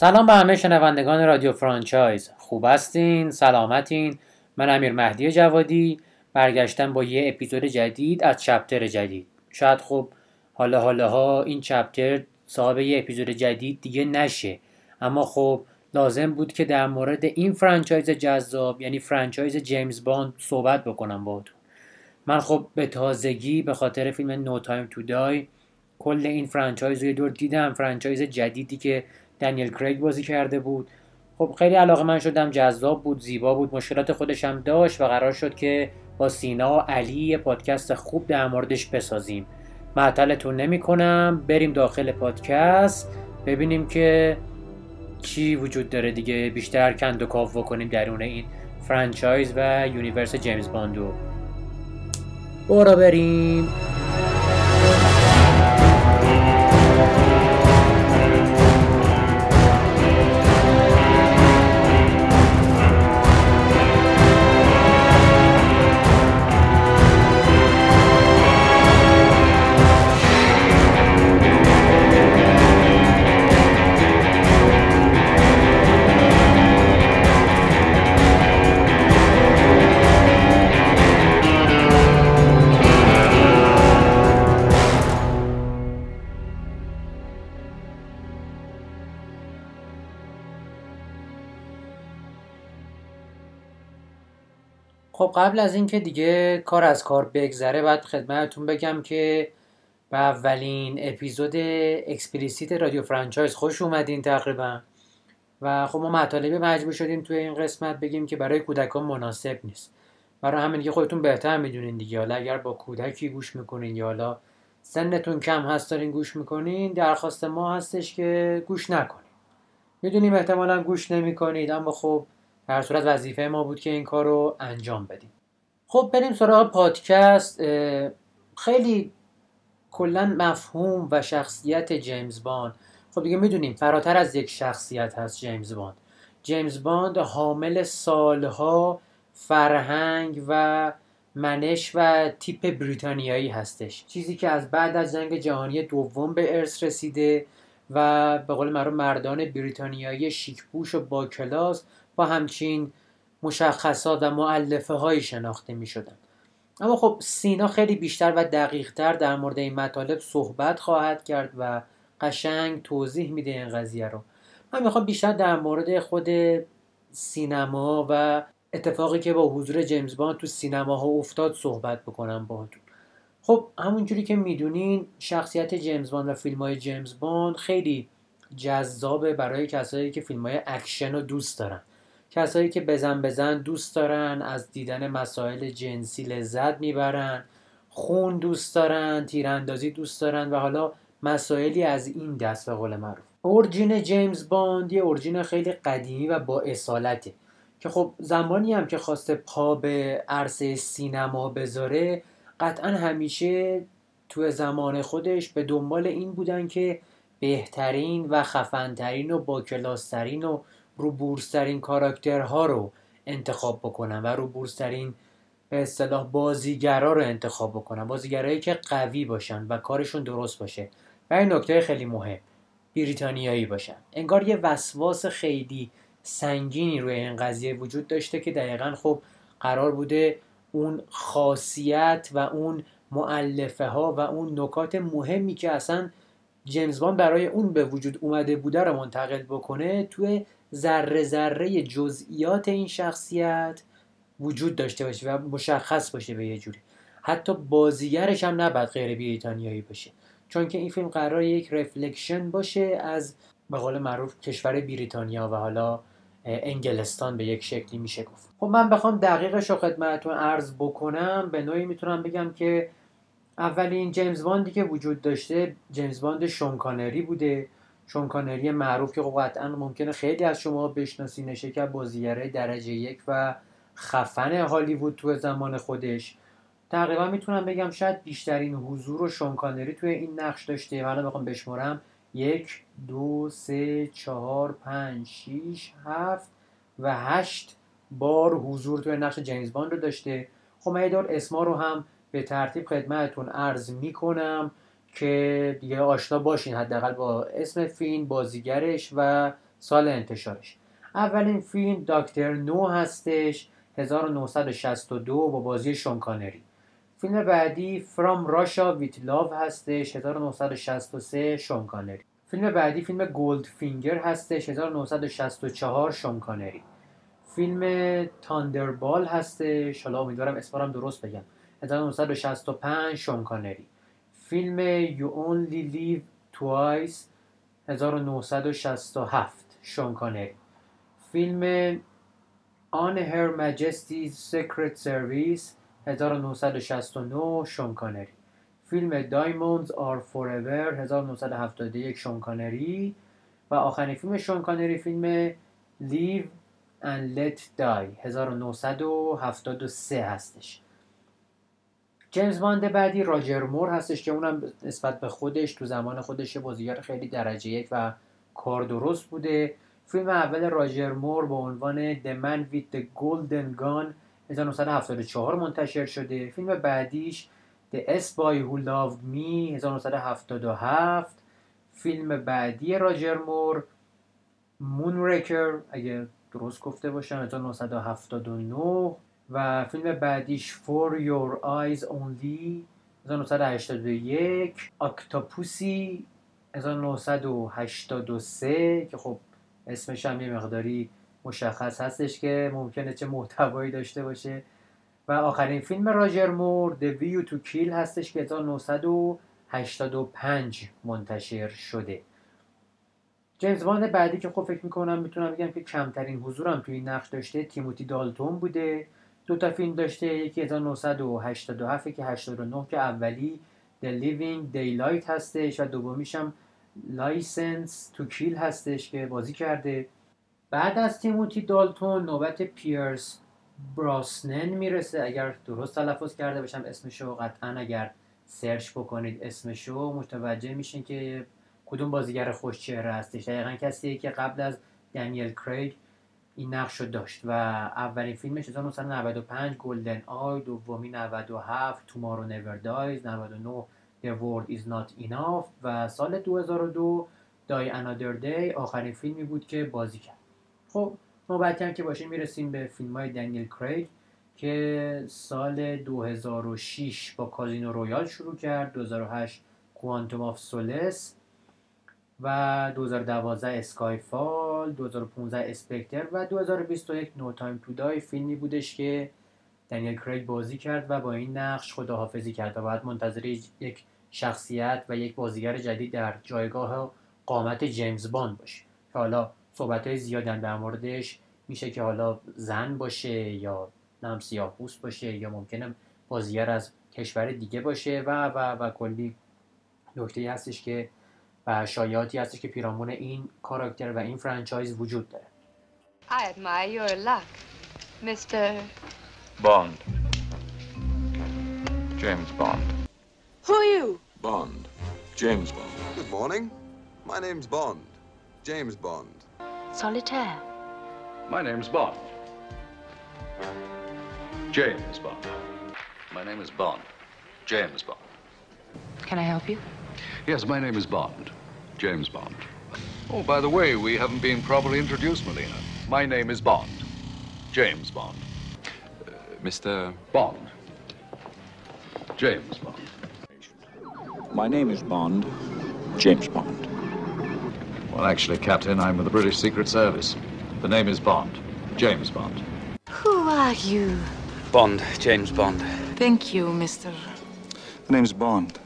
سلام به همه شنوندگان رادیو franchise. خوب هستین؟ سلامتین؟ من امیر مهدی جوادی برگشتم با یه اپیزود جدید از chapter جدید. شاید خب حالا حالا ها این chapter صاحب یه اپیزود جدید دیگه نشه. اما خب لازم بود که در مورد این franchise جذاب یعنی franchise جیمز باند صحبت بکنم باهاتون من خب به تازگی به خاطر فیلم No Time to Die کل این franchise رو یه دور دیدم. franchise جدیدی که دنیل کریگ بازی کرده بود. خب خیلی علاقه‌مند شدم جذاب بود زیبا بود مشکلات خودش هم داشت و قرار شد که با سینا و علی یه پادکست خوب در موردش بسازیم. معطلتون نمی کنم بریم داخل پادکست ببینیم که چی وجود داره دیگه. بیشتر کند و کاو بکنیم درون این franchise و universe جیمز باندو. برو بریم. قبل از اینکه دیگه کار از کار بگذره باید خدمتتون بگم که به اولین اپیزود explicit رادیو franchise خوش اومدین تقریبا. و خب ما مطالبی مجبور شدیم توی این قسمت بگیم که برای کودکان مناسب نیست. برای همین دیگه خودتون بهتر می‌دونین دیگه. حالا اگر با کودکی گوش می‌کنین یا حالا سنتون کم هست دارین گوش می‌کنین درخواست ما هستش که گوش نکنین. می‌دونیم احتمالا گوش نمی‌کنید اما خب در هر صورت وظیفه ما بود که این کار رو انجام بدیم. خب بریم سراغ پادکست. خیلی کلا مفهوم و شخصیت جیمز باند خب دیگه می‌دونیم فراتر از یک شخصیت هست جیمز باند جیمز باند حامل سالها فرهنگ و منش و تیپ بریتانیایی هستش. چیزی که از بعد از جنگ جهانی دوم به ارث رسیده و به قول مردان بریتانیایی شیکپوش و با کلاس همچین مشخصات و معلفه هایی شناخته می شدن. اما خب سینا خیلی بیشتر و دقیقتر در مورد این مطالب صحبت خواهد کرد و قشنگ توضیح میده این قضیه رو. من می‌خوام بیشتر در مورد خود سینما و اتفاقی که با حضور جیمز باند تو سینماها افتاد صحبت بکنم باهاتون. خب همونجوری که می‌دونین شخصیت جیمز باند و فیلم های جیمز باند خیلی جذابه برای کسایی که فیلم های اکشن رو دوست دارن. کسایی که بزن بزن دوست دارن از دیدن مسائل جنسی لذت می‌برن خون دوست دارن تیراندازی دوست دارن و حالا مسائلی از این دست به قول معروف. origin جیمز باند یه origin خیلی قدیمی و با اصالته که خب زمانی هم که خواسته پا به عرصه سینما بذاره قطعا همیشه تو زمان خودش به دنبال این بودن که بهترین و خفنترین و با کلاسترین و رو بورسترین کاراکترها رو انتخاب بکنن و رو بورسترین به اصطلاح بازیگرا رو انتخاب بکنن. بازیگرایی که قوی باشن و کارشون درست باشه. و این نکته خیلی مهم بریتانیایی باشن. انگار یه وسواس خیلی سنگینی روی این قضیه وجود داشته که دقیقا خب قرار بوده اون خاصیت و اون معلفه ها و اون نکات مهمی که اصلا جیمز بان برای اون به وجود اومده بوده رو منتقل بکنه توی ذره ذره جزئیات این شخصیت وجود داشته باشه و مشخص باشه به یه جوری. حتی بازیگرش هم نباید غیر بریتانیایی باشه. چون که این فیلم قرار یک رفلکشن باشه از به قول معروف کشور بریتانیا و حالا انگلستان به یک شکلی میشه گفت. خب من بخوام دقیقش رو خدمتتون عرض بکنم. به نوعی می‌تونم بگم که اولین جیمز باندی که وجود داشته جیمز باند شونکانری بوده. شونکانری معروف که قطعا ممکنه خیلی از شما بشناسینشه که بازیگرای درجه یک و خفن هالیوود تو زمان خودش. تقریبا می‌تونم بگم شاید بیشترین حضور و شونکانری توی این نقش داشته. من بخوام بشمرم. یک دو سه چهار پنج شیش هفت و هشت بار حضور توی نقش جیمز باند رو داشته. خب من دور اسما رو هم به ترتیب خدمتتون عرض می‌کنم. که دیگه آشنا باشین حداقل با اسم فیلم بازیگرش و سال انتشارش. اولین فیلم Dr. No هستش 1962 با بازی شون کانری فیلم بعدی From Russia with Love هستش 1963 شون کانری فیلم بعدی فیلم Goldfinger هستش 1964 شون کانری فیلم تاندربال هستش حالا امیدوارم اسمارم درست بگم. 1965 شونکانری فیلم You Only Live Twice 1967 شونکانری فیلم On Her Majesty's Secret Service 1969 شونکانری فیلم Diamonds Are Forever 1971 شونکانری و آخرین فیلم شونکانری فیلم Live and Let Die 1973 هستش جیمز باند بعدی راجر مور هستش که اونم نسبت به خودش تو زمان خودش بازیگر خیلی درجه یک و کار درست بوده. فیلم اول راجر مور با عنوان The Man with the Golden Gun 1974 منتشر شده. فیلم بعدیش The S Boy Who Loved Me 1977 فیلم بعدی راجر مور مونریکر اگه درست گفته باشم 1979 و فیلم بعدیش For Your Eyes Only 1981 اکتاپوسی 1983 که خب اسمش هم یه مقداری مشخص هستش که ممکنه چه محتوایی داشته باشه. و آخرین فیلم راجر مور The View to Kill هستش که 1985 منتشر شده. جیمز باند بعدی که خب فکر می‌کنم می‌تونم بگم که کمترین حضورم توی نقش داشته تیموتی دالتون بوده. دو تا فیلم داشته یکی 1987 که 89 که اولی The Living Daylight هستش و دومیش هم License to Kill هستش که بازی کرده. بعد از تیموتی دالتون نوبت پیرس براسنن می‌رسه. اگر درست تلفظ کرده باشم اسمشو قطعا اگر سرچ بکنید اسمشو متوجه میشین که کدوم بازیگر خوش چهره هستش. دقیقا کسیه که قبل از دنیل کریگ این نقش رو داشت و اولین فیلمش 1995 GoldenEye دومی 97 Tomorrow Never Dies 99 The World Is Not Enough و سال 2002 Die Another Day آخرین فیلمی بود که بازی کرد. خب نوبتی هم که باشیم می‌رسیم به فیلم های دنیل کریگ که سال 2006 با Casino Royale شروع کرد. 2008 Quantum of Solace و 2012 Skyfall 2015 Spectre و 2021 No Time to Die فیلمی بودش که دنیل کریگ بازی کرد و با این نقش خداحافظی کرد و بعد منتظر یک شخصیت و یک بازیگر جدید در جایگاه قامت جیمز باند باشه. که حالا صحبت های زیادن در موردش میشه که حالا زن باشه یا نمی‌دونم سیاه باشه یا ممکنه بازیگر از کشور دیگه باشه و و و کلی نکته هستش که و شایعاتی هستش که پیرامون این کاراکتر و این فرانچایز وجود داره I admire your luck, Mr. Bond. James Bond. Who are you? Bond. James Bond. Good morning. My name's Bond. James Bond. Solitaire. My name's Bond. James Bond. My name is Bond. James Bond. Can I help you? Yes, my name is Bond. James Bond. Oh, by the way, we haven't been properly introduced, Melina. My name is Bond. James Bond. Uh, Mr. Bond. James Bond. My name is Bond, James Bond. Well, actually, Captain, I'm with the British Secret Service. The name is Bond. James Bond. Who are you? Bond, James Bond. Thank you, Mr. The name's Bond,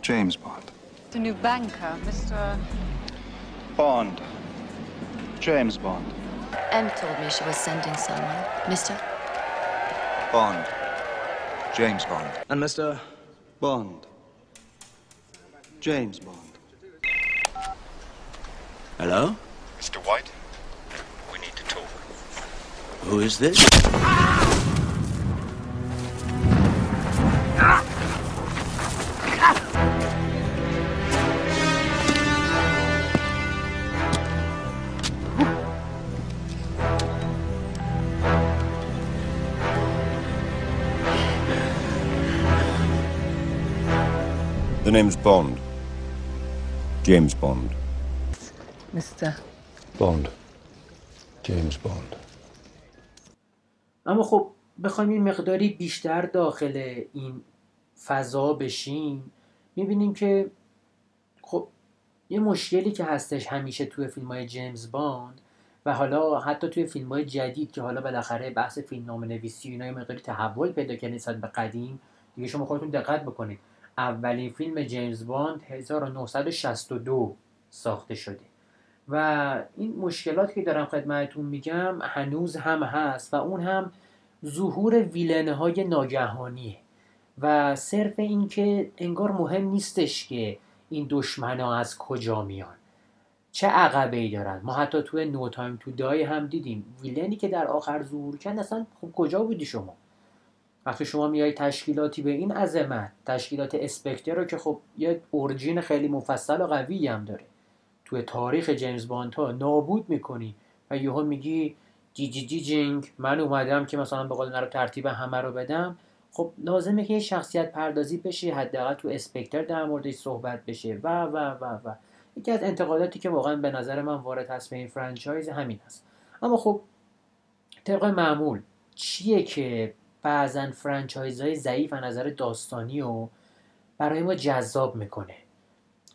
James Bond. The new banker, Mr. Bond, James Bond. Em told me she was sending someone. Mister? Bond, James Bond. And Mr. Bond. James Bond. Hello? Mr. White, we need to talk. Who is this? The name's Bond. James Bond. Mr. Bond. James Bond. اما خب بخوایم این مقداری بیشتر داخل این فضا بشیم می‌بینیم که خب یه مشکلی که هستش همیشه توی فیلم های جیمز باند و حالا حتی توی فیلم های جدید که حالا بالاخره بحث فیلم نام نویسی اینا یه مقداری تحول پیدا کرد نسبت به قدیم دیگه شما خودتون دقت بکنید اولین فیلم جیمز باند 1962 ساخته شده. و این مشکلات که دارم خدمتتون میگم هنوز هم هست و اون هم ظهور villain های ناگهانیه. و صرف این که انگار مهم نیستش که این دشمن ها از کجا میان. چه عقبه ای دارن؟ ما حتی توی No Time to Die هم دیدیم. villain ی که در آخر ظهور کرد اصلا خب کجا بودی شما؟ وقتی شما میای تشکیلاتی به این عظمت تشکیلات Spectre رو که خب یه origin خیلی مفصل و قوی هم داره. توی تاریخ جیمز باند ها نابود می‌کنی و یهو میگی جی جی جی جینگ من اومدم که مثلا به قول رو ترتیب همه رو بدم. خب لازمه که یه شخصیت پردازی بشه حداقل تو Spectre در موردش صحبت بشه. و و و و. یکی از انتقاداتی که واقعا به نظر من وارد هست به این franchise همین هست اما خب طبق معمول چیه که بعضا franchise های ضعیف از نظر داستانی رو برای ما جذاب می‌کنه.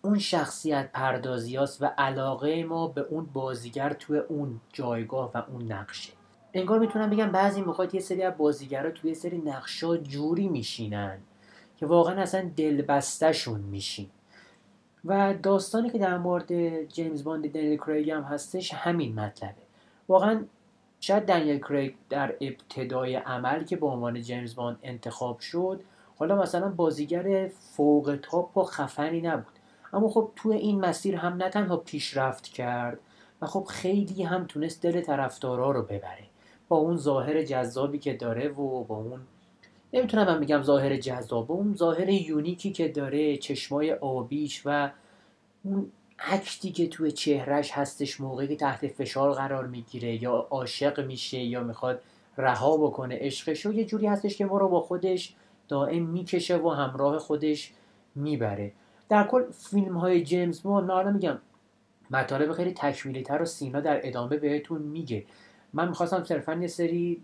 اون شخصیت پردازی و علاقه ما به اون بازیگر توی اون جایگاه و اون نقشه. انگار می‌تونم بگم بعضی موقع یه سری از بازیگرا توی سری نقشا جوری میشینن که واقعا اصلا دلبسته‌شون میشین. و داستانی که در مورد جیمز باند دنیل کریگ هم هستش همین مطلبه. واقعا شاید دنیل کریگ در ابتدای امر که به عنوان جیمز باند انتخاب شد حالا مثلا بازیگر فوق top و خفنی نبود. اما خب توی این مسیر هم نه تنها پیشرفت کرد و خب خیلی هم تونست دل طرفدارا رو ببره. با اون ظاهر جذابی که داره و با اون نمی‌تونم من بگم ظاهر جذاب اون ظاهر unique ی که داره چشمای آبیش و اون اکتی که توی چهرش هستش موقعی که تحت فشار قرار می‌گیره یا عاشق میشه یا می‌خواد رها بکنه عشقش یه جوری هستش که ما رو با خودش دائم می‌کشه و همراه خودش می‌بره. در کل فیلم های جیمز ما نه میگم مطالب خیلی تکمیلی تر و سینا در ادامه بهتون میگه. من می‌خواستم صرفا یه سری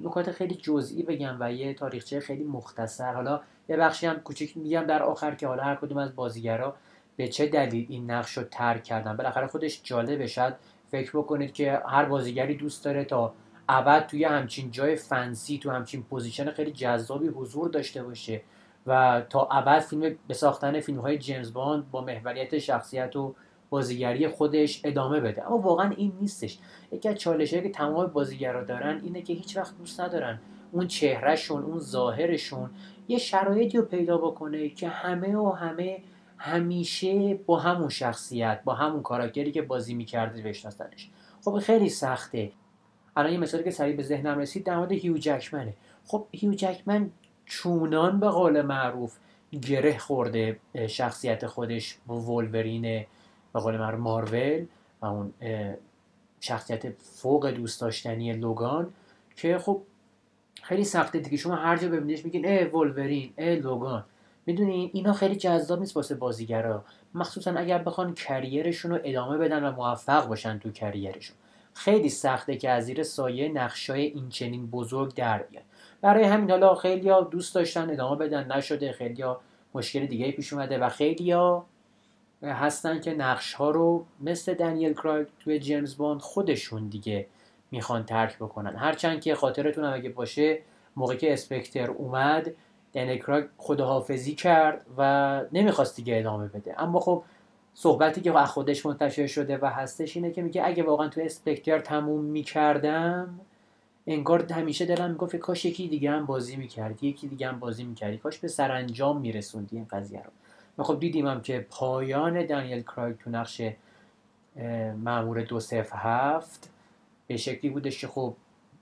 نکات خیلی جزئی بگم و یه تاریخچه خیلی مختصر. حالا یه بخشی هم کوچیک میگم در آخر که حالا هر کدوم از بازیگرا به چه دلیل این نقش رو ترک کردن؟ بالاخره خودش جالبه. شد فکر بکنید که هر بازیگری دوست داره تا ابد توی همچین جای fancy تو همچین position خیلی جذابی حضور داشته باشه و تا ابد فیلم به ساختن فیلم های جیمز باند با محوریت شخصیت و بازیگری خودش ادامه بده. اما واقعا این نیستش. یکی از چالشهایی که تمام بازیگرا دارن اینه که هیچ وقت دوست ندارن اون چهرهشون اون ظاهرشون یه شرایطی رو پیدا بکنه که همه و همه همیشه با همون شخصیت با همون کاراکتری که بازی می‌کرده بشناسنش. خب خیلی سخته. الان یه مثالی که سریع به ذهنم رسید در مورد هیو جکمنه. خب هیو جکمن چونان به قول معروف گره خورده شخصیت خودش با ولورین به قول معروف مارول و اون شخصیت فوق دوست داشتنی لوگان که خب خیلی سخته دیگه. شما هر جا ببینیش میگین ای ولورین ای لوگان. می‌دونین اینا خیلی جذاب نیست واسه بازیگرا. مخصوصا اگر بخوان کریرشون رو ادامه بدن و موفق باشن تو کریرشون. خیلی سخته که از زیر سایه نقشای این چنین بزرگ در بیاد. برای همین حالا خیلیا دوست داشتن ادامه بدن. نشده خیلیا مشکل دیگه پیش اومده و خیلیا هستن که نقش ها رو مثل دنیل کرایگ توی جیمز باند خودشون دیگه می‌خوان ترک بکنن. هرچند که خاطرتون هم اگه باشه موقعی که Spectre اومد دنیل کرایگ خداحافظی کرد و نمی‌خواست دیگه ادامه بده. اما خب صحبتی که خودش منتشر شده و هستش اینه که میگه اگه واقعا تو Spectre تموم می‌کردم انگار همیشه دلم می‌گفت کاش یکی دیگه هم بازی می‌کردی یکی دیگه هم بازی می‌کردی. کاش به سرانجام میرسوندی این قضیه رو. و خب دیدیم هم که پایان دانیل کرایگ تو نقش مأمور دو صفر هفت به شکلی بودش که خب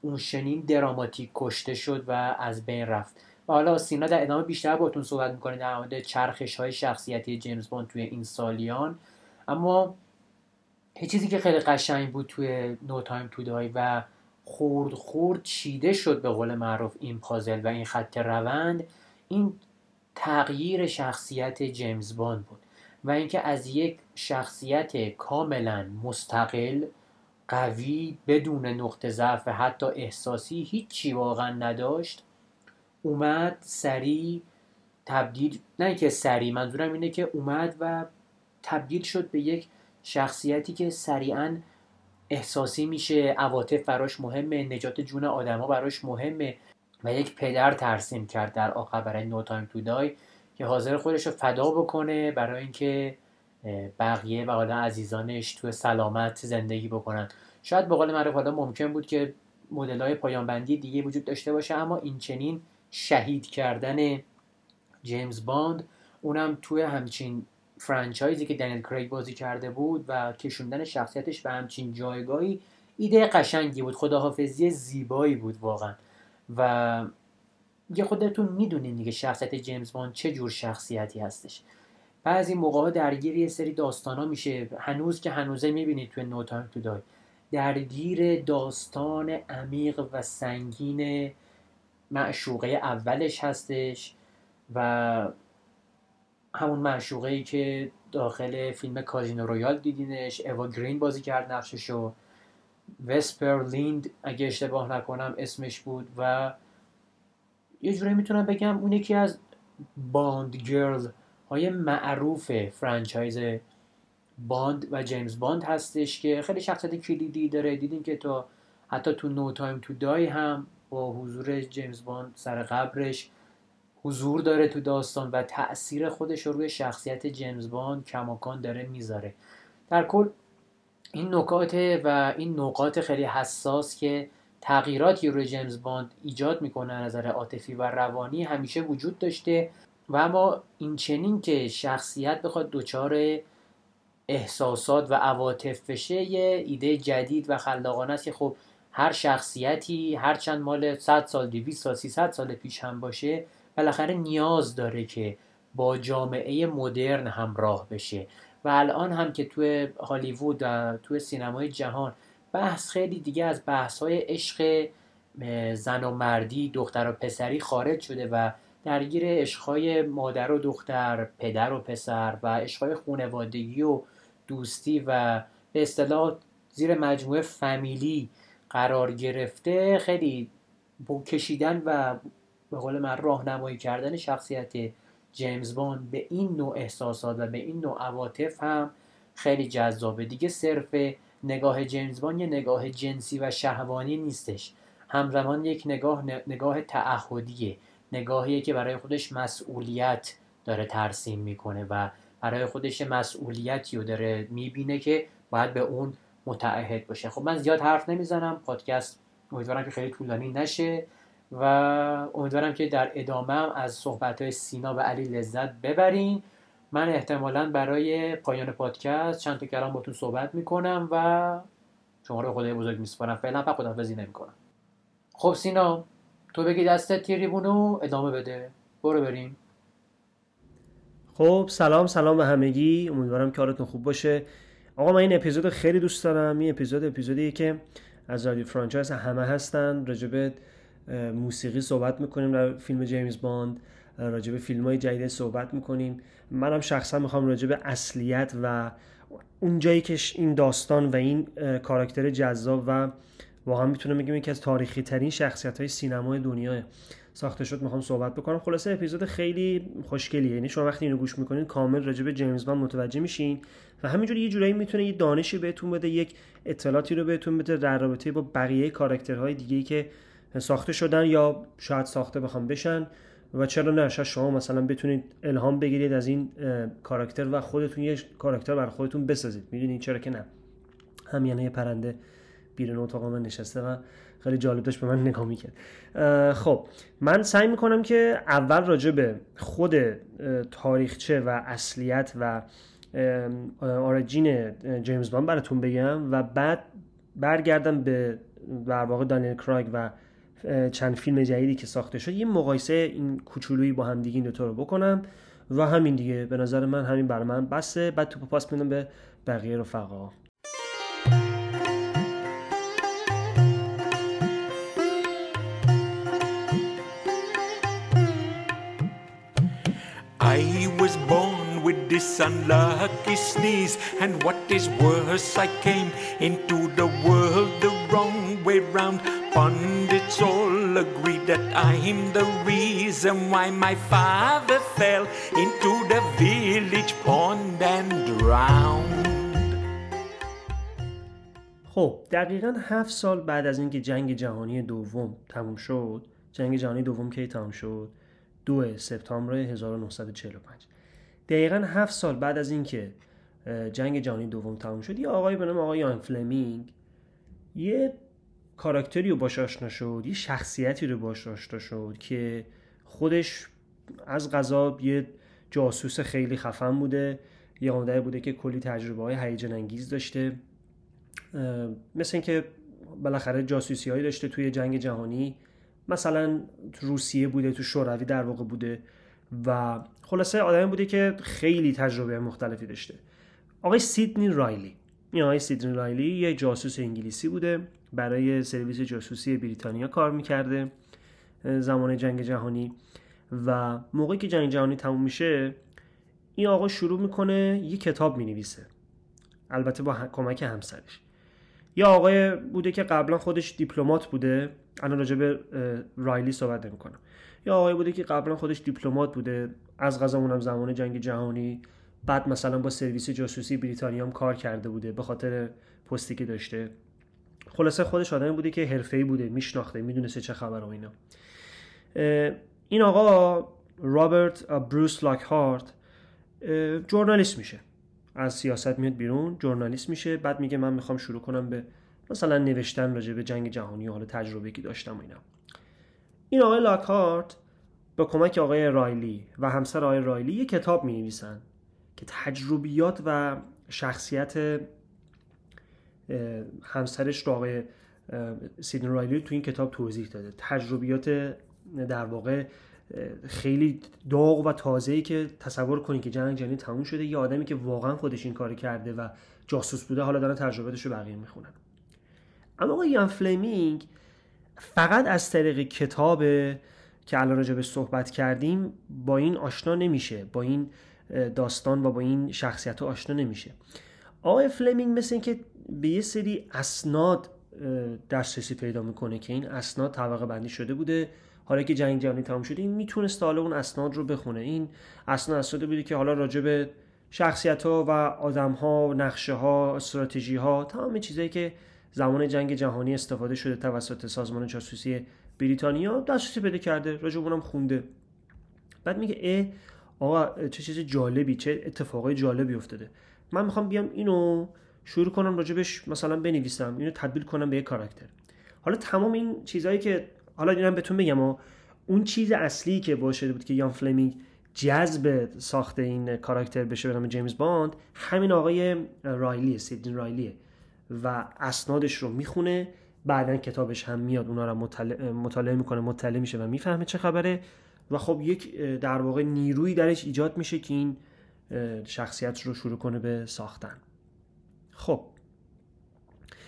اون چنین دراماتیک کشته شد و از بین رفت. و حالا سینا در ادامه بیشتر باتون صحبت می‌کنه در مورد چرخش های شخصیتی جیمز باند توی این سالیان. اما یه چیزی که خیلی قشنگ بود توی No Time to Die و خورد خورد چیده شد به قول معروف این پازل و این خط روند این تغییر شخصیت جیمز باند بود و اینکه از یک شخصیت کاملا مستقل قوی بدون نقطه ضعف حتی احساسی هیچی واقعا نداشت اومد سریع تبدیل نه که سریع منظورم اینه که اومد و تبدیل شد به یک شخصیتی که سریعا احساسی میشه عواطف براش مهمه نجات جون آدما براش مهمه و یک پدر ترسیم کرد در آخر برای No Time to Die که حاضر خودش رو فدا بکنه برای اینکه بقیه و حالا عزیزانش تو سلامت زندگی بکنن. شاید به قول معروف حالا ممکن بود که مدل های پایان بندی دیگه وجود داشته باشه اما این چنین شهید کردن جیمز باند. اونم توی همچین franchise ی که دنیل کریگ بازی کرده بود و کشوندن شخصیتش به همچین جایگاهی ایده قشنگی بود. خداحافظی زیبایی بود واقعا. و یه خودتون می‌دونین دیگه شخصیت جیمز باند چه جور شخصیتی هستش. بعضی موقع درگیر یه سری داستان ها میشه. هنوز که هنوزه می‌بینید توی No Time to Die درگیر داستان عمیق و سنگین معشوقه اولش هستش و همون معشوقه ای که داخل فیلم Casino Royale دیدینش اوا گرین بازی کرد نقششو وسپر لیند اگه اشتباه نکنم اسمش بود و یه جوری می‌تونم بگم اون یکی از Bond girl های معروف franchise باند و جیمز باند هستش که خیلی شخصیت کلیدی داره. دیدیم که تا حتی تو No Time to Die هم با حضور جیمز باند سر قبرش حضور داره تو داستان و تاثیر خودش رو روی شخصیت جیمز باند کماکان داره می‌ذاره. در کل این نکات و این نقاط خیلی حساس که تغییراتی روی جیمز باند ایجاد می‌کنه نظر عاطفی و روانی همیشه وجود داشته و اما این چنین که شخصیت بخواد دچار احساسات و عواطف بشه یه ایده جدید و خلاقانه است که خب هر شخصیتی هر چند مال 100 سال 200 سال 300 سال پیش هم باشه بالاخره نیاز داره که با جامعه مدرن همراه بشه. و الان هم که توی هالیوود و توی سینمای جهان بحث خیلی دیگه از بحث های عشق زن و مردی دختر و پسری خارج شده و درگیر عشقهای مادر و دختر پدر و پسر و عشقهای خونوادگی و دوستی و به اصطلاح زیر مجموعه فامیلی قرار گرفته خیلی کشیدن و به قول من راهنمایی کردن شخصیت جیمز باند به این نوع احساسات و به این نوع عواطف هم خیلی جذابه. دیگه صرف نگاه جیمز باند یه نگاه جنسی و شهوانی نیستش. همزمان یک نگاه نگاه تعهدیه. نگاهیه که برای خودش مسئولیت داره ترسیم می‌کنه و برای خودش مسئولیتی رو داره می‌بینه که باید به اون متعهد باشه. خب من زیاد حرف نمی‌زنم. پادکست امیدوارم که خیلی طولانی نشه و امیدوارم که در ادامه هم از صحبت های سینا و علی لذت ببرین. من احتمالا برای پایان پادکست چند تا کلام باتون صحبت می‌کنم و شما رو خدای بزرگ میسپارم. فعلا پا خدافزی نمی‌کنم. خب سینا تو بگی دستت تیریبونو ادامه بده. برو بریم. خب سلام سلام به همگی. امیدوارم کارتون خوب باشه. آقا من این اپیزود خیلی دوست دارم. این اپیزود اپیزودیه که از رادیو فرانچایز همه هستن. راجبه موسیقی صحبت می‌کنیم در فیلم جیمز باند. راجب فیلم های جدید صحبت می‌کنیم. منم شخصا می‌خوام راجب اصلیت و اون جایی که این داستان و این کاراکتر جذاب و واقعا می‌تونم بگم یکی از تاریخی ترین شخصیت های سینمای دنیا ساخته شد می‌خوام صحبت بکنم. خلاصه اپیزود خیلی خوشگلیه. یعنی شما وقتی اینو گوش می‌کنین کامل راجع به جیمز باند متوجه میشین و همینجوری یه جورایی می‌تونه یه دانشی بهتون بده یک اطلاعاتی رو بهتون بده در رابطه با بقیه کاراکترهای دیگه که ساخته شدن یا شاید ساخته بخوام بشن. و چرا نه؟ شما مثلا بتونید الهام بگیرید از این کاراکتر و خودتون یه کاراکتر بر خودتون بسازید. می‌دونید چرا که نه. هم یعنی پرنده بیرون اتاق من نشسته و خیلی جالب داشت به من نگاه می‌کرد. خب من سعی می‌کنم که اول راجع به خود تاریخچه و اصلیت و آرجین جیمز بان براتون بگم و بعد برگردم به در واقع دانیل کرایگ و چند فیلم جدیدی که ساخته شد. یه مقایسه این کوچولویی با هم دیگه این دوتا رو بکنم و همین دیگه. به نظر من همین برای من بسه. بعد تو پاس میدم به بقیه رفقا. I was born with this unlucky sneeze. And what is worse, I came into the world the wrong way round. Pundits all agree that I'm the reason why my father fell into the village pond and drowned. خب دقیقا هفت سال بعد از اینکه جنگ جهانی دوم تموم شد جنگ جهانی دوم کی تموم شد دو سپتامبر 1945 دقیقا هفت سال بعد از اینکه جنگ جهانی دوم تموم شد یه آقای به نام آقای یان فلمینگ یه کاراکتری رو باش آشنا شد یه شخصیتی رو باش آشنا شد که خودش از غذا یه جاسوس خیلی خفن بوده یه آمده بوده که کلی تجربه های هیجان انگیز داشته. مثل اینکه بالاخره جاسوسی هایی داشته توی جنگ جهانی. مثلا روسیه بوده تو شوروی در واقع بوده و خلاصه آدمی بوده که خیلی تجربه مختلفی داشته. آقای سیدنی رایلی. این آقای سیدنی رایلی یه جاسوس انگلیسی بوده. برای سرویس جاسوسی بریتانیا کار می‌کرده زمان جنگ جهانی. و موقعی که جنگ جهانی تموم میشه این آقا شروع می‌کنه یه کتاب می‌نویسه. البته با کمک همسرش. یا آقای بوده که قبلا خودش دیپلمات بوده. الان راجع به رایلی صحبت نمی‌کنم. یا آقای بوده که قبلا خودش دیپلمات بوده از غذا اونم زمان جنگ جهانی بعد مثلا با سرویس جاسوسی بریتانیا کار کرده بوده به خاطر پستی که داشته. خلاصه خودش آدمی بوده که حرفه‌ای بوده میشناخته می‌دونسته چه خبر و اینا. این آقا رابرت بروس لاکهارت جورنالیست میشه. از سیاست میاد بیرون جورنالیست میشه. بعد میگه من می‌خوام شروع کنم به مثلا نوشتن راجع به جنگ جهانی حالا تجربه که داشتم اینا. این آقای لاکهارت با کمک آقای رایلی و همسر آقای رایلی یه کتاب می نویسن که تجربیات و شخصیت همسرش رو آقای سیدن رایلی تو این کتاب توضیح داده. تجربیات در واقع خیلی داغ و تازه‌ای که تصور کنید که جنگ جهانی تموم شده یه آدمی که واقعا خودش این کار کرده و جاسوس بوده حالا دارن تجربیاتش رو بقیه می‌خونن. اما آقای یان فلیمینگ فقط از طریق کتاب که الان راجع به صحبت کردیم با این آشنا نمیشه با این داستان و با این شخصیت آشنا نمیشه. آقای فلمینگ مثل اینکه به یه سری اسناد دسترسی پیدا می‌کنه که این اسناد طبقه بندی شده بوده. حالا که جنگ جهانی تمام شده این می‌تونست حالا اون اسناد رو بخونه. این اسناد اسناد بوده که حالا راجع به شخصیت ها و آدم ها نقشه ها استراتژی ها تمام چیزایی که زمان جنگ جهانی استفاده شده توسط سازمان جاسوسی بریتانیا. دسترسی پیدا کرده. راجع اونم خونده. بعد میگه اه آقا چه چیز جالبی چه اتفاقای جالبی افتاده. من می‌خوام بیام اینو شروع کنم راجبش مثلا بنویسم اینو تبدیل کنم به یک کاراکتر. حالا تمام این چیزهایی که حالا اینم بهتون بگم اون چیز اصلی که باشه بود که یان فلمینگ جذب ساخت این کاراکتر بشه به نام جیمز باند همین آقای رایلی سیدنی رایلیه. و اسنادش رو می‌خونه بعدا کتابش هم میاد اونا رو مطالعه می‌کنه مطلع میشه و می‌فهمه چه خبره. و خب یک در واقع نیروی درش ایجاد میشه که این شخصیت رو شروع کنه به ساختن. خب.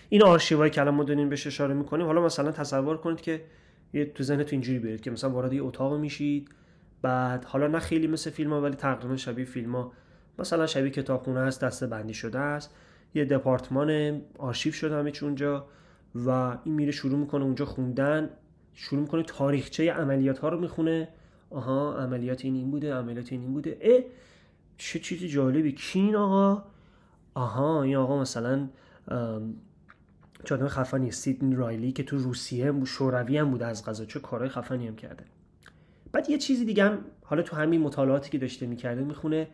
این آرشیوهایی که الان ما داریم بهش اشاره می‌کنیم حالا مثلا تصور کنید که یه تو ذهنتون اینجوری برید که مثلا وارد یه اتاق میشید بعد حالا نه خیلی مثل فیلم ها ولی تقریبا شبیه فیلم ها مثلا شبیه کتابخونه هست دسته بندی شده است. یه دپارتمان آرشیو شده همه اونجا و این میره شروع می‌کنه اونجا خوندن شروع می‌کنه تاریخچه عملیات ها رو می‌خونه. آها عملیات این این بوده عملیات این این بوده. اه چه چیزی جالبی. کی این آقا. آها این آقا مثلا چه آدم خفنی سیدنی رایلی که تو روسیه شوروی هم بوده از غذا. چه کارهای خفنی هم کرده. بعد یه چیزی دیگه هم حالا تو همین مطالعاتی که داشته می‌کرده می‌خونه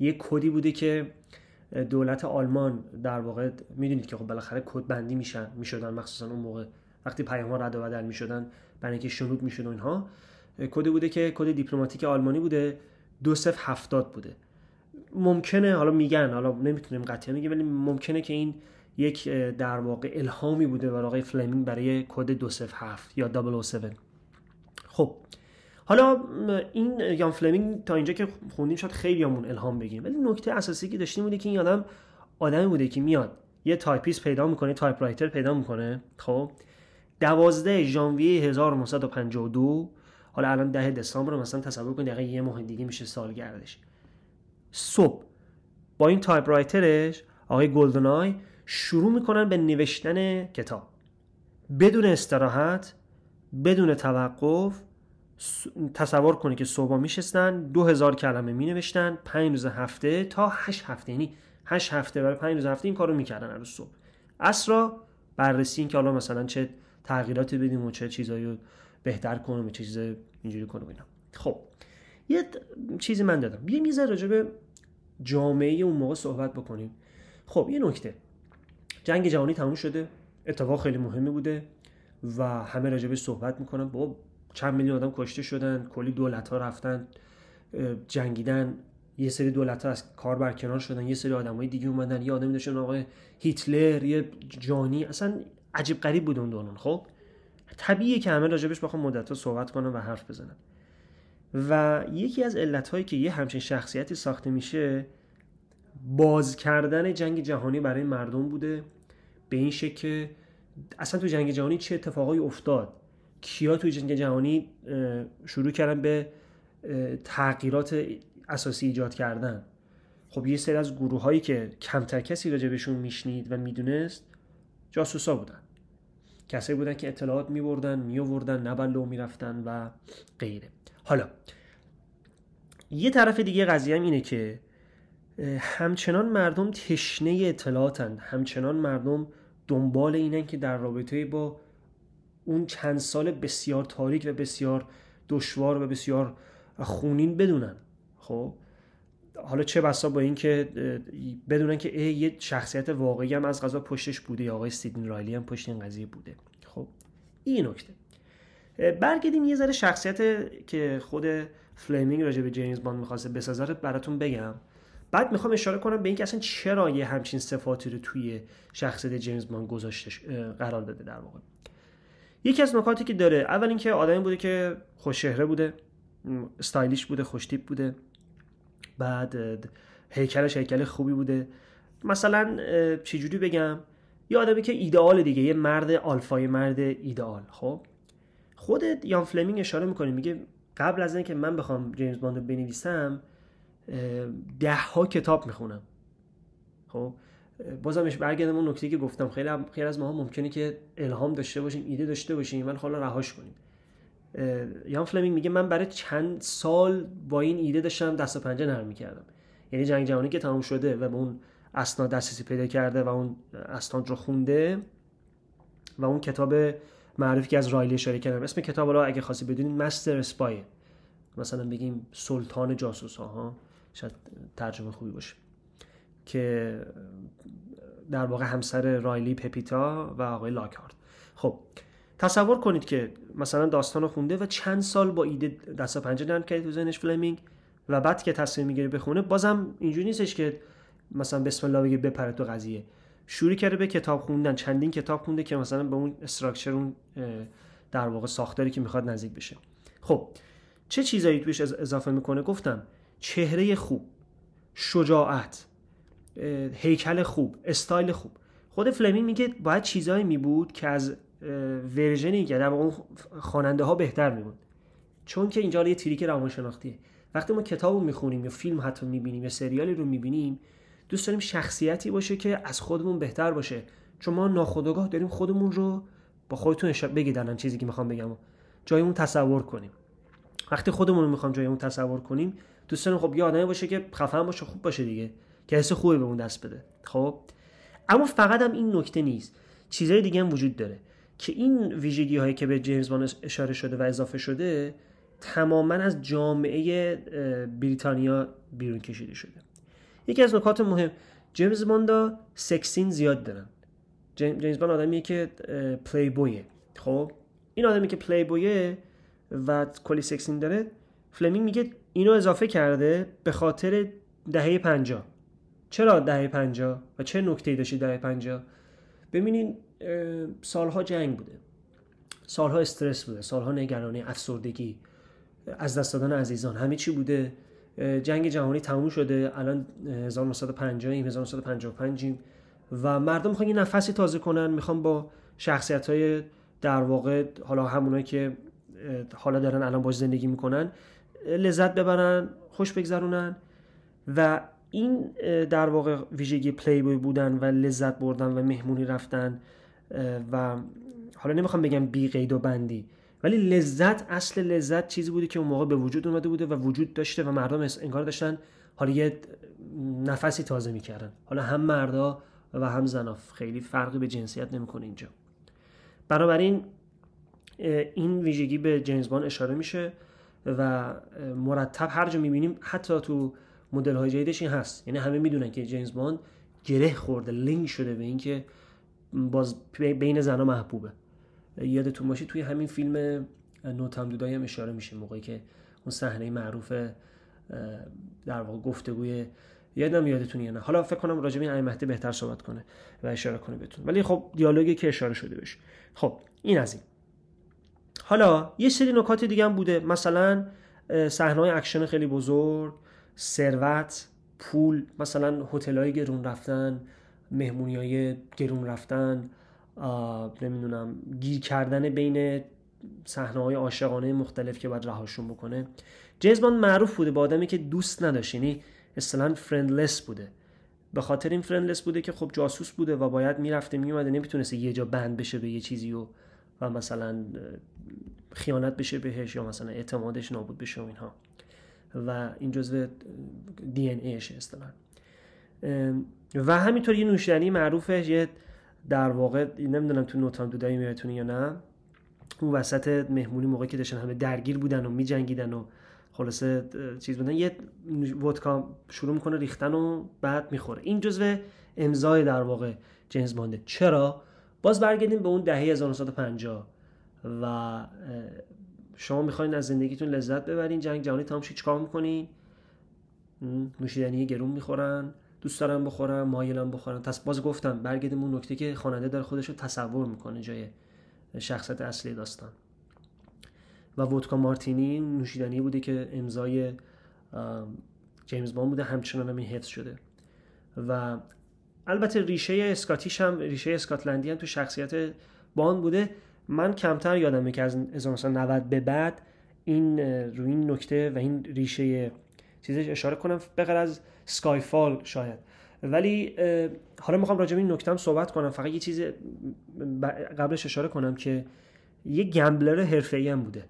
یه کدی بوده که دولت آلمان در واقع می‌دونید که خب بالاخره کد بندی میشن می‌شدن مخصوصا اون موقع وقتی پیام ها رد و بدل می‌شدن برای اینکه شنود می‌شد اینها. کد بوده که کد دیپلماتیک آلمانی بوده دو هفتاد بوده. ممکنه حالا میگن حالا نمی‌تونیم قطعا میگه ولی ممکنه که این یک در واقع الهامی بوده برای آقای فلمینگ برای کد 207 یا 007 خب حالا این یان فلمینگ تا اینجا که خوندیم شاید خیلی همون الهام بگیریم ولی نکته اساسی که داشتیم بوده که این آدم آدمی بوده که میاد یه تایپیست پیدا می‌کنه typewriter پیدا می‌کنه. خب؟ 12 ژانویه 1952 حالا الان ده دسامبر مثلا تصور کنید دقیقا یه ماه دیگه میشه سالگردش. صبح با این typewriter ش آقای GoldenEye شروع می‌کنن به نوشتن کتاب. بدون استراحت بدون توقف تصور کنید که صبح میشستن دو هزار کلمه می نوشتن پنج روز هفته تا هشت هفته. یعنی هشت هفته برای پنج روز هفته این کارو می‌کردن هر صبح. اصرا بررسی این که حالا مثلا چه تغییراتی بدیم و چه چیزایی رو بهتر کنیم و چه چیزایی اینجوری کنیم اینا. خب یه چیزی من دادم. یه میزه راجع به جامعه اون موقع صحبت بکنیم. خب یه نکته. جنگ جهانی تموم شده. اتفاق خیلی مهمی بوده و همه راجع صحبت می‌کنن. با چند میلیون آدم کشته شدن کلی دولت ها رفتن جنگیدن. یه سری دولت ها از کار برکنار شدن یه سری آدم های دیگه اومدن. یه آدمی داشتن آقای هیتلر یه جانی. اصلا عجیب غریب بود اون دوران خب؟ طبیعیه که همه راجبش بخوام مدت صحبت کنن و حرف بزنن و یکی از علت هایی که یه همچین شخصیتی ساخته میشه باز کردن جنگ جهانی برای مردم بوده. به این شکل که اصلا تو جنگ جهانی چه اتفاقایی افتاد؟ کیا تو جنگ جهانی شروع کردن به تغییرات اساسی ایجاد کردن. خب یه سری از گروه هایی که کمتر کسی راجع بهشون میشنید و می‌دونست جاسوسا بودن. کسایی بودن که اطلاعات میبردن میووردن نبلو می‌رفتن و غیره. حالا یه طرف دیگه قضیه هم اینه که همچنان مردم تشنه اطلاعاتن. همچنان مردم دنبال اینن که در رابطه با اون چند سال بسیار تاریک و بسیار دشوار و بسیار خونین بدونن. خب؟ حالا چه بسا با اینکه بدونن که یه شخصیت واقعی هم از قضا پشتش بوده یا آقای سیدنی رایلی هم پشت این قضیه بوده. خب؟ این نکته. برگردیم یه ذره شخصیت که خود فلیمینگ راجع به جیمز باند می‌خواسته بسازه رو براتون بگم. بعد می‌خوام اشاره کنم به اینکه اصلا چرا یه همچین صفاتی رو توی شخصیت جیمز باند گذاشته قرار داده در واقع. یکی از نکاتی که داره اول اینکه آدمی بوده که خوش‌چهره بوده stylish بوده خوشتیپ بوده. بعد هیکلش هیکل خوبی بوده. مثلا چجوری بگم؟ یه آدمی که ایدئال دیگه یه مرد آلفای مرد ایدئال خب؟ خود یان فلمینگ اشاره می‌کنه میگه قبل از اینکه من بخوام جیمز باند رو بنویسم ده ها کتاب می‌خونم. خب؟ بازمش برگردم اون نکته که گفتم. خیلی خیلی از ماها ممکنه که الهام داشته باشیم ایده داشته باشیم ولی حالا رهاش کنیم. یان فلمینگ میگه من برای چند سال با این ایده داشتم دست و پنجه نرم می‌کردم. یعنی جنگ جهانی که تموم شده و به اون اسناد دسترسی پیدا کرده و اون اسناد رو خونده و اون کتاب معروفی که از رایلی اشاره کردم. اسم کتاب رو اگه خاصی بدونید مستر اسپای مثلا بگیم سلطان جاسوس ها. شاید ترجمه خوبی باشه. که در واقع همسر رایلی پپیتا و آقای لاکارد. خب تصور کنید که مثلا داستان رو خونده و چند سال با ایده دست پنجه نرم کرد تو ذهنش فلمینگ و بعد که تصمیم می‌گیره بخونه بازم اینجوری نیستش که مثلا بسم الله بگه بپره تو قضیه. شروع کرده به کتاب خوندن چندین کتاب خونده که مثلا به اون استراکچر اون در واقع ساختاری که می‌خواد نزدیک بشه. خب چه چیزایی توش اضافه می‌کنه؟ گفتم چهره خوب شجاعت هیکل خوب استایل خوب. خود فلمینگ میگه باید چیزایی می بود که از version ی که در اون خواننده ها بهتر میبود. چون که اینجا یه trick روانشناختیه. وقتی ما کتابو می‌خونیم یا فیلم حتی می‌بینیم یا سریالی رو می‌بینیم دوست داریم شخصیتی باشه که از خودمون بهتر باشه. چون ما ناخودآگاه داریم خودمون رو با خودتون بگید الان چیزی که می‌خوام بگم جایمون تصور کنیم. وقتی خودمون رو می‌خوام جایمون تصور کنیم دوست داریم خب یه آدمی باشه که خفن باشه خوب باشه دیگه. که حس خوبی به اون دست بده. خب؟ اما فقط هم این نکته نیست. چیزهای دیگه هم وجود داره که این ویژگی هایی که به جیمز بان اشاره شده و اضافه شده تماما از جامعه بریتانیا بیرون کشیده شده. یکی از نکات مهم جیمز باند sex scene زیاد دارن. جیمز باند آدمیه که پلی بویه خب؟ این آدمی که پلی بویه و کلی sex scene داره فلمینگ میگه اینو اضافه کرده به خاطر دهه پنجا چرا دهه پنجا و چه نکته داشتی دهه پنجا ببینین سالها جنگ بوده. سالها استرس بوده. سالها نگرانی افسردگی از دست دادن عزیزان. همه چی بوده. جنگ جهانی تموم شده. الان 1950 1955 و مردم می‌خوان یه نفسی تازه کنن. می‌خوان با شخصیت های در واقع حالا همونایی که حالا دارن الان باش زندگی می‌کنن لذت ببرن خوش بگذرونن. و این در واقع ویژگی پلی بوی بودن و لذت بردن و مهمونی رفتن و حالا نمی‌خوام بگم بی قید و بندی ولی لذت اصل لذت چیزی بوده که اون موقع به وجود اومده بوده و وجود داشته و مردم انگار داشتن حالا یه نفسی تازه می‌کردن. حالا هم مردا و هم زنا خیلی فرقی به جنسیت نمی‌کنه اینجا. بنابراین این ویژگی به جیمز بان اشاره میشه و مرتب هر جا می‌بینیم حتی تو مدل های جدیدش این هست. یعنی همه می‌دونن که جیمز باند گره خورده لینک شده به اینکه باز بین زنها محبوبه. یادتون باشه توی همین فیلم No Time to Die هم اشاره میشه موقعی که اون صحنه معروف در واقع گفتگوی یادم یادتون یا نه. حالا فکر کنم راجع به این مهدی بهتر صحبت کنه و اشاره کنه بهتون. ولی خب دیالوگی که اشاره شده بشه خب این از این. حالا یه سری نکات دیگه هم بوده. مثلا صحنه اکشن خیلی بزرگ. ثروت پول مثلا هتل‌های گرون رفتن مهمونی های گرون رفتن نمی‌دونم گیر کردن بین صحنه های عاشقانه مختلف که باید رهاشون بکنه. جیزبان معروف بوده با آدمی که دوست نداشت یعنی اصلا فرندلس بوده. به خاطر این فرندلس بوده که خب جاسوس بوده و باید می‌رفته میومده نمی‌تونسته یه جا بند بشه به یه چیزی و و مثلا خیانت بشه بهش یا مثلا اعتمادش نابود بشه و اینها. و این جزء دی ان ایش و همینطور یه نوشیدنی معروفه یه در واقع نمی‌دونم تو نوتام دودایی می‌تونی یا نه. اون وسط مهمونی موقعی که داشتن همه درگیر بودن و میجنگیدن و خلاصه چیز بودن یه ودکا شروع می‌کنه ریختن و بعد می‌خوره. این جزء امضای در واقع جیمز بانده. چرا؟ باز برگردیم به اون دهه 1950 و شما می‌خواین از زندگیتون لذت ببرین جنگ جهانی تمام شد چیکار می‌کنین؟ نوشیدنی گرون می‌خورن دوست دارم بخورم مایلم بخورم پس باز گفتم برگردیم نکته که خواننده داره خودش رو تصور می‌کنه جای شخصیت اصلی داستان. و ودکا مارتینی نوشیدنی بوده که امضای جیمز بان بوده همچنان هم این حفظ شده. و البته ریشه اسکاتیش هم ریشه اسکاتلندی هم تو شخصیت باند بوده. من کمتر یادمه که از 1990 به بعد این روی این نکته و این ریشه چیزش اشاره کنم بغیر از Skyfall شاید. ولی حالا می‌خوام راجع به این نکته هم صحبت کنم. فقط یه چیز قبلش اشاره کنم که یه gambler حرفه‌ای هم بوده.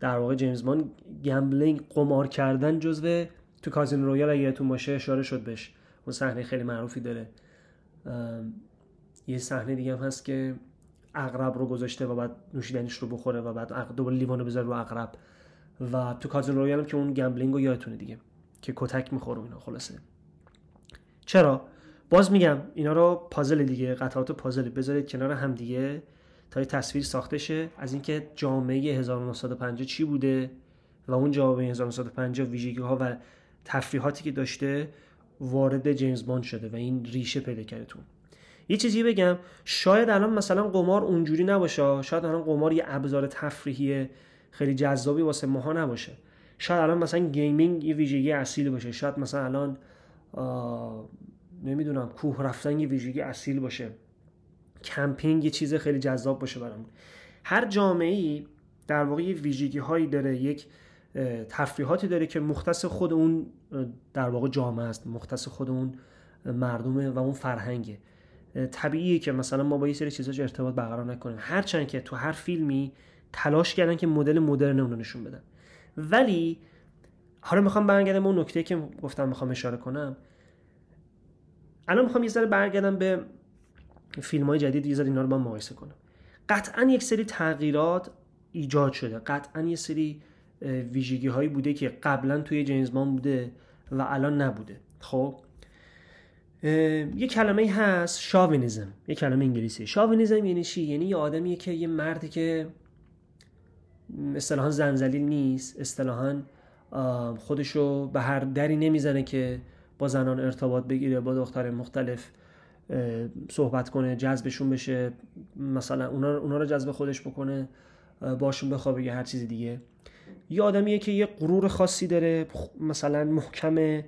در واقع جیمز باند gambling قمار کردن جزو تو Casino Royale اگه یادتون باشه اشاره شد بهش. اون صحنه خیلی معروفی داره. یه صحنه دیگه هم هست که عقرب رو گذاشته و بعد نوشیدنیش رو بخوره و بعد دوباره لیوان رو بذاره رو عقرب و تو Casino Royale هم که اون gambling رو یادتونه دیگه که کتک می‌خوره اینا خلاصه. چرا؟ باز میگم اینا رو پازل دیگه قطعات پازل بذارید کنار هم دیگه تا یه تصویر ساخته شه. از اینکه جامعه 1950 چی بوده و اون جامعه 1950 ویژگی ها و تفریحاتی که داشته وارد جیمز باند شده و این ریشه پیدا کرده تو یه چیزی بگم شاید الان مثلا قمار اونجوری نباشه شاید الان قمار یه ابزار تفریحی خیلی جذابی واسه ماها نباشه. شاید الان مثلا gaming یه ویژگی اصیل باشه شاید مثلا الان نمی‌دونم کوه رفتن یه ویژگی اصیل باشه. کمپینگ یه چیز خیلی جذاب باشه برامون. هر جامعه ای در واقع یه ویژگی هایی داره یک تفریحاتی داره که مختص خود اون در واقع جامعه است مختص خود اون مردمه و اون فرهنگه. طبیعیه که مثلا ما با یه سری چیزا ارتباط برقرار نکنیم. هرچند که تو هر فیلمی تلاش کردن که مدل مدرن اون نشون بدن. ولی حالا می‌خوام برگردم اون نکته که گفتم می‌خوام اشاره کنم. الان می‌خوام یه ذره برگردم به فیلم های جدید یه ذره اینا رو با مقایسه کنم. قطعا یک سری تغییرات ایجاد شده. قطعا یه سری ویژگی هایی بوده که قبلا توی جیمز بوده و الان نبوده. خب؟ یه کلمه هست شاوینیزم. یه کلمه انگلیسی. شاوینیزم یعنی چی؟ یعنی یه آدمیه که یه مردی که اصطلاحا زنزلیل نیست اصطلاحا خودشو به هر دری نمی‌زنه که با زنان ارتباط بگیره با دختر مختلف صحبت کنه جذبشون بشه. مثلا اونا, اونا رو جذب خودش بکنه باشون بخوابه یا هر چیز دیگه. یه آدمیه که یه غرور خاصی داره مثلا محکمه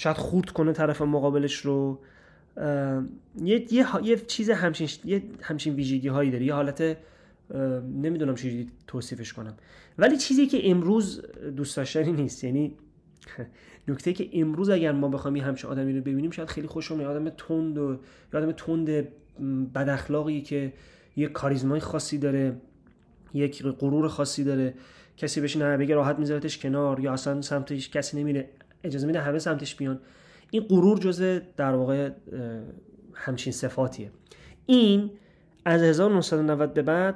شاید خورد کنه طرف مقابلش رو یه, یه, یه چیز همچین یه همچین ویژگی هایی داره یه حالت نمی‌دونم چجوری توصیفش کنم. ولی چیزی که امروز دوست داشتنی نیست یعنی نکته که امروز اگر ما بخوایم یه همچین آدمی رو ببینیم شاید خیلی خوشمون آدم تند و آدم تند بد اخلاقی که یه کاریزمای خاصی داره یک غرور خاصی داره کسی بهش نه بگه راحت میذارتش کنار یا اصلا سمتش کسی نمیره. اجازه میده همه سمتش بیان. این غرور جزء در واقع همچین صفاتیه. این از 1990 به بعد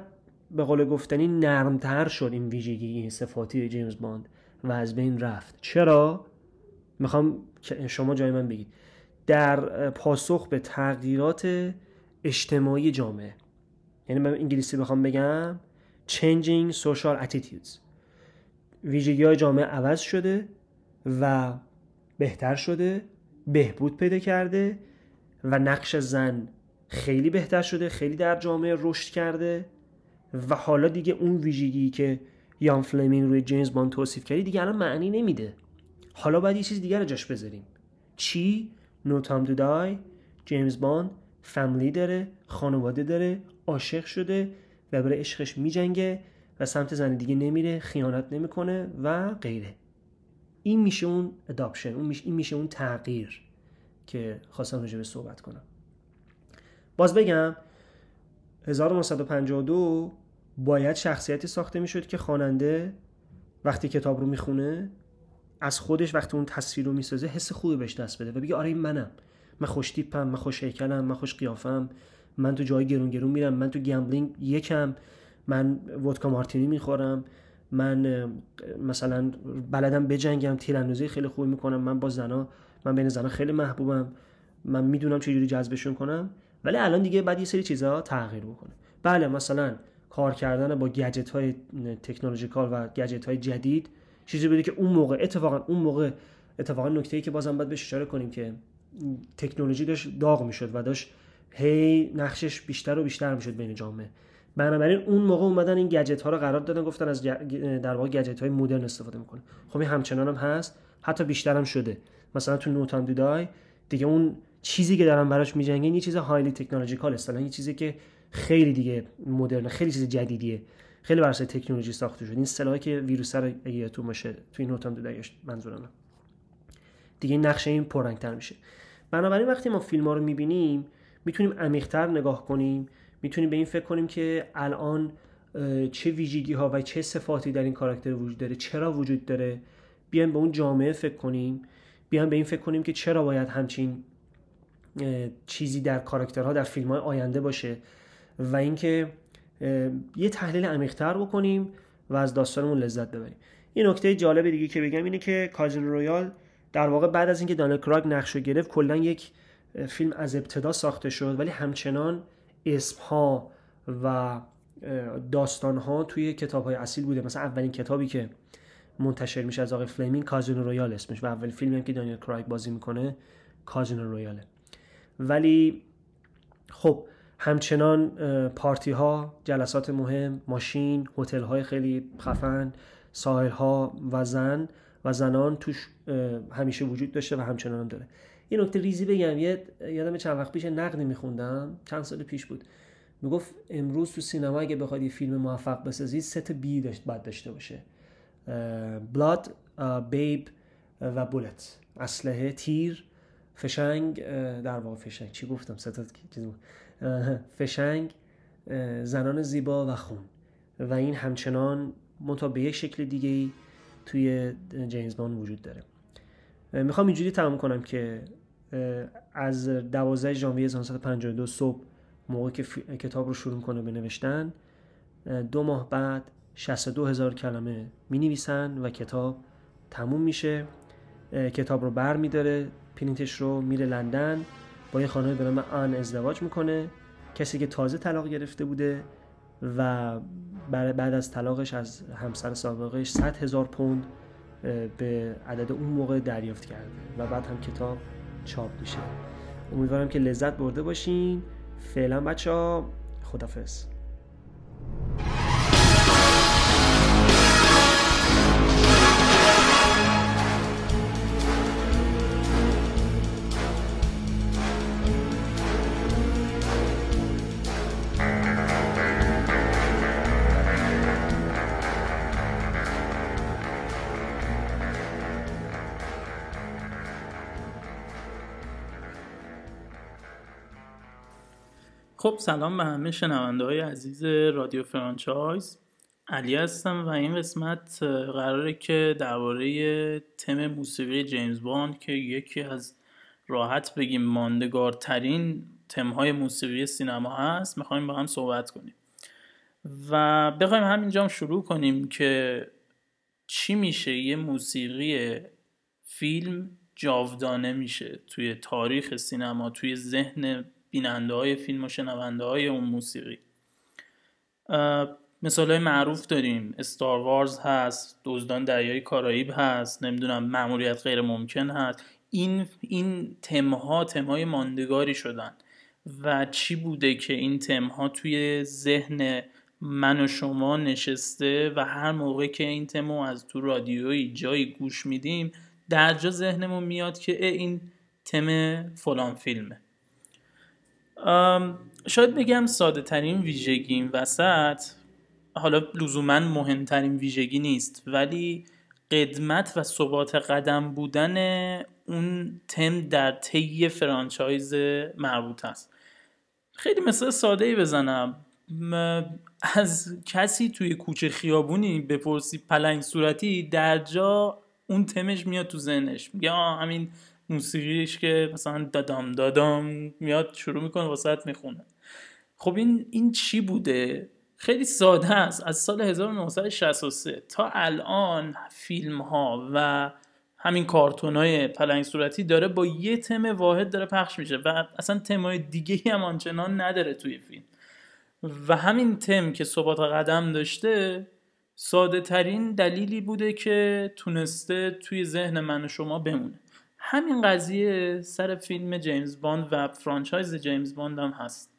به قول گفتنی نرمتر شد این ویژگی این صفاتی جیمز باند و از بین رفت. چرا؟ می‌خوام شما جای من بگید. در پاسخ به تغییرات اجتماعی جامعه یعنی من انگلیسی بخوام بگم changing social attitudes. ویژگی های جامعه عوض شده. و بهتر شده بهبود پیدا کرده و نقش زن خیلی بهتر شده خیلی در جامعه رشد کرده و حالا دیگه اون ویژگی که یان فلمینگ روی جیمز باند توصیف کردی دیگه الان معنی نمیده. حالا باید یه چیز دیگر رو جاش بذاریم. چی؟ No Time to Die جیمز باند فامیلی داره خانواده داره عاشق شده و برای عشقش میجنگه و سمت زن دیگه نمیره خیانت نمی‌کنه و غیره. این میشه اون adaptation اون میشه این میشه اون تغییر که خواستم راجع به صحبت کنم. باز بگم 1952 باید شخصیتی ساخته می‌شد که خواننده وقتی کتاب رو می‌خونه از خودش وقتی اون تصویر رو می‌سازه حس خوبی بهش دست بده و بگه آره این منم. من خوش تیپم من خوش هیکلم من خوش قیافم من تو جای گرون گرون میرم من تو گمبلینگ یکم من ودکا مارتینی می‌خورم. من مثلا بلدم بجنگم تیراندازی خیلی خوبی می‌کنم من با زنا من بین زنا خیلی محبوبم. من می‌دونم چجوری جذبشون کنم ولی الان دیگه بعد یه سری چیزها تغییر بکنه بله مثلا کار کردن با گجت های تکنولوژیکال و گجت های جدید چیزی بوده که اون موقع اتفاقا اون موقع اتفاقا نکته ای که بازم باید بهش اشاره کنیم که تکنولوژی داشت داغ می‌شد و داشت هی نقشش بیشتر و بیشتر می‌شد بین جامعه. بنابراین اون موقع اومدن این گجت ها رو قرار دادن گفتن از در واقع گجت های مدرن استفاده می‌کنه خب این همچنان هم هست. حتی بیشتر هم شده. مثلا تو نوتان دیدای دیگه اون چیزی که دارن براش میجنگن یه چیز هایلی تکنولوژیکال اصلا یه چیزی که خیلی دیگه مدرن خیلی چیز جدیدیه. خیلی بر تکنولوژی ساخته شده. این اصطلاحی که ویروس رو اگه تو باشه تو این نوتان دیدایش منظورم دیگه نقشه این پررنگتر میشه. بنابراین وقتی ما فیلم ها رو می‌بینیم می‌تونیم عمیقتر نگاه کنیم. می‌تونیم به این فکر کنیم که الان چه ویژگی ها و چه صفاتی در این کاراکتر وجود داره چرا وجود داره؟ بیایم به اون جامعه فکر کنیم. بیایم به این فکر کنیم که چرا باید همچین چیزی در کاراکترها در فیلم های آینده باشه و اینکه یه تحلیل عمیقتر بکنیم و از داستانمون لذت ببریم. این نکته جالب دیگه که بگم اینه که کازین رویال در واقع بعد از اینکه دانل کراگ نقش گرفت کلا یک فیلم از ابتدا ساخته شد ولی همچنان اسم ها و داستان ها توی کتاب های اصیل بوده. مثلا اولین کتابی که منتشر میشه از آقای فلمینگ Casino Royale اسمش و اولین فیلمی هم که دانیل کرایگ بازی می‌کنه Casino Royale ه. ولی خب همچنان پارتی ها جلسات مهم ماشین هتل های خیلی خفن ساحل ها و زن و زنان توش همیشه وجود داشته و همچنان هم داره. یه نکته ریزی بگم یه یادم چند وقت پیش نقدی میخوندم چند سال پیش بود. می‌گفت امروز تو سینما اگه بخواد یه فیلم موفق بسازید سه تا بی داشت باید داشته باشه. بلاد بیب و بولت اسلحه تیر فشنگ در واقع فشنگ. چی گفتم؟ سه تا فشنگ زنان زیبا و خون. و این همچنان به یک شکل دیگه ای توی جیمز باند وجود داره. می‌خوام اینجوری تمام کنم که از 12 ژانویه 1952 صبح موقع که کتاب رو شروع کنه به نوشتن دو ماه بعد 62 هزار کلمه می نویسن و کتاب تموم میشه. کتاب رو بر میداره پرینتش رو میره لندن. با یه خانه به نام آن ازدواج می‌کنه. کسی که تازه طلاق گرفته بوده و بعد از طلاقش از همسر سابقش 100 هزار پوند به عدد اون موقع دریافت کرده و بعد هم کتاب چاپ میشه. امیدوارم که لذت برده باشین. فعلا بچه ها خدافز سلام به همه شنونده های عزیز رادیو فرانچایز. علی هستم و این قسمت قراره که درباره تم موسیقی جیمز باند که یکی از راحت بگیم ماندگارترین تمهای موسیقی سینما هست می‌خوایم با هم صحبت کنیم. و بخوایم همینجا هم شروع کنیم که چی میشه یه موسیقی فیلم جاودانه میشه توی تاریخ سینما توی ذهن بیننده های فیلم و شنونده های اون موسیقی. مثال های معروف داریم. استار وارز هست دزدان دریای کارائیب هست نمی‌دونم معمولیت غیر ممکن هست. این این تمها تمهای ماندگاری شدن. و چی بوده که این تمها توی ذهن من و شما نشسته و هر موقع که این تمو از تو رادیویی جایی گوش میدیم در جا ذهنمون میاد که این تم فلان فیلمه. شاید بگم ساده ترین ویژگی این وسط حالا لزوما مهمترین ویژگی نیست ولی قدمت و ثبات قدم بودن اون تم در طی فرانچایز مربوط است. خیلی مثل ساده ای بزنم از کسی توی کوچه خیابونی بپرسی پلنگ صورتی در جا اون تمش میاد تو ذهنش. میگه همین موسیقیش که مثلا دادام دادام میاد شروع می‌کنه واسط می‌خونه. خب این این چی بوده؟ خیلی ساده است. از سال 1963 تا الان فیلم ها و همین کارتون های پلنگ صورتی داره با یه تم واحد داره پخش میشه و اصلا تمای دیگه هم آنچنان نداره توی فیلم. و همین تم که ثبات قدم داشته ساده ترین دلیلی بوده که تونسته توی ذهن من و شما بمونه. همین قضیه سر فیلم جیمز باند و franchise جیمز باند هم هست.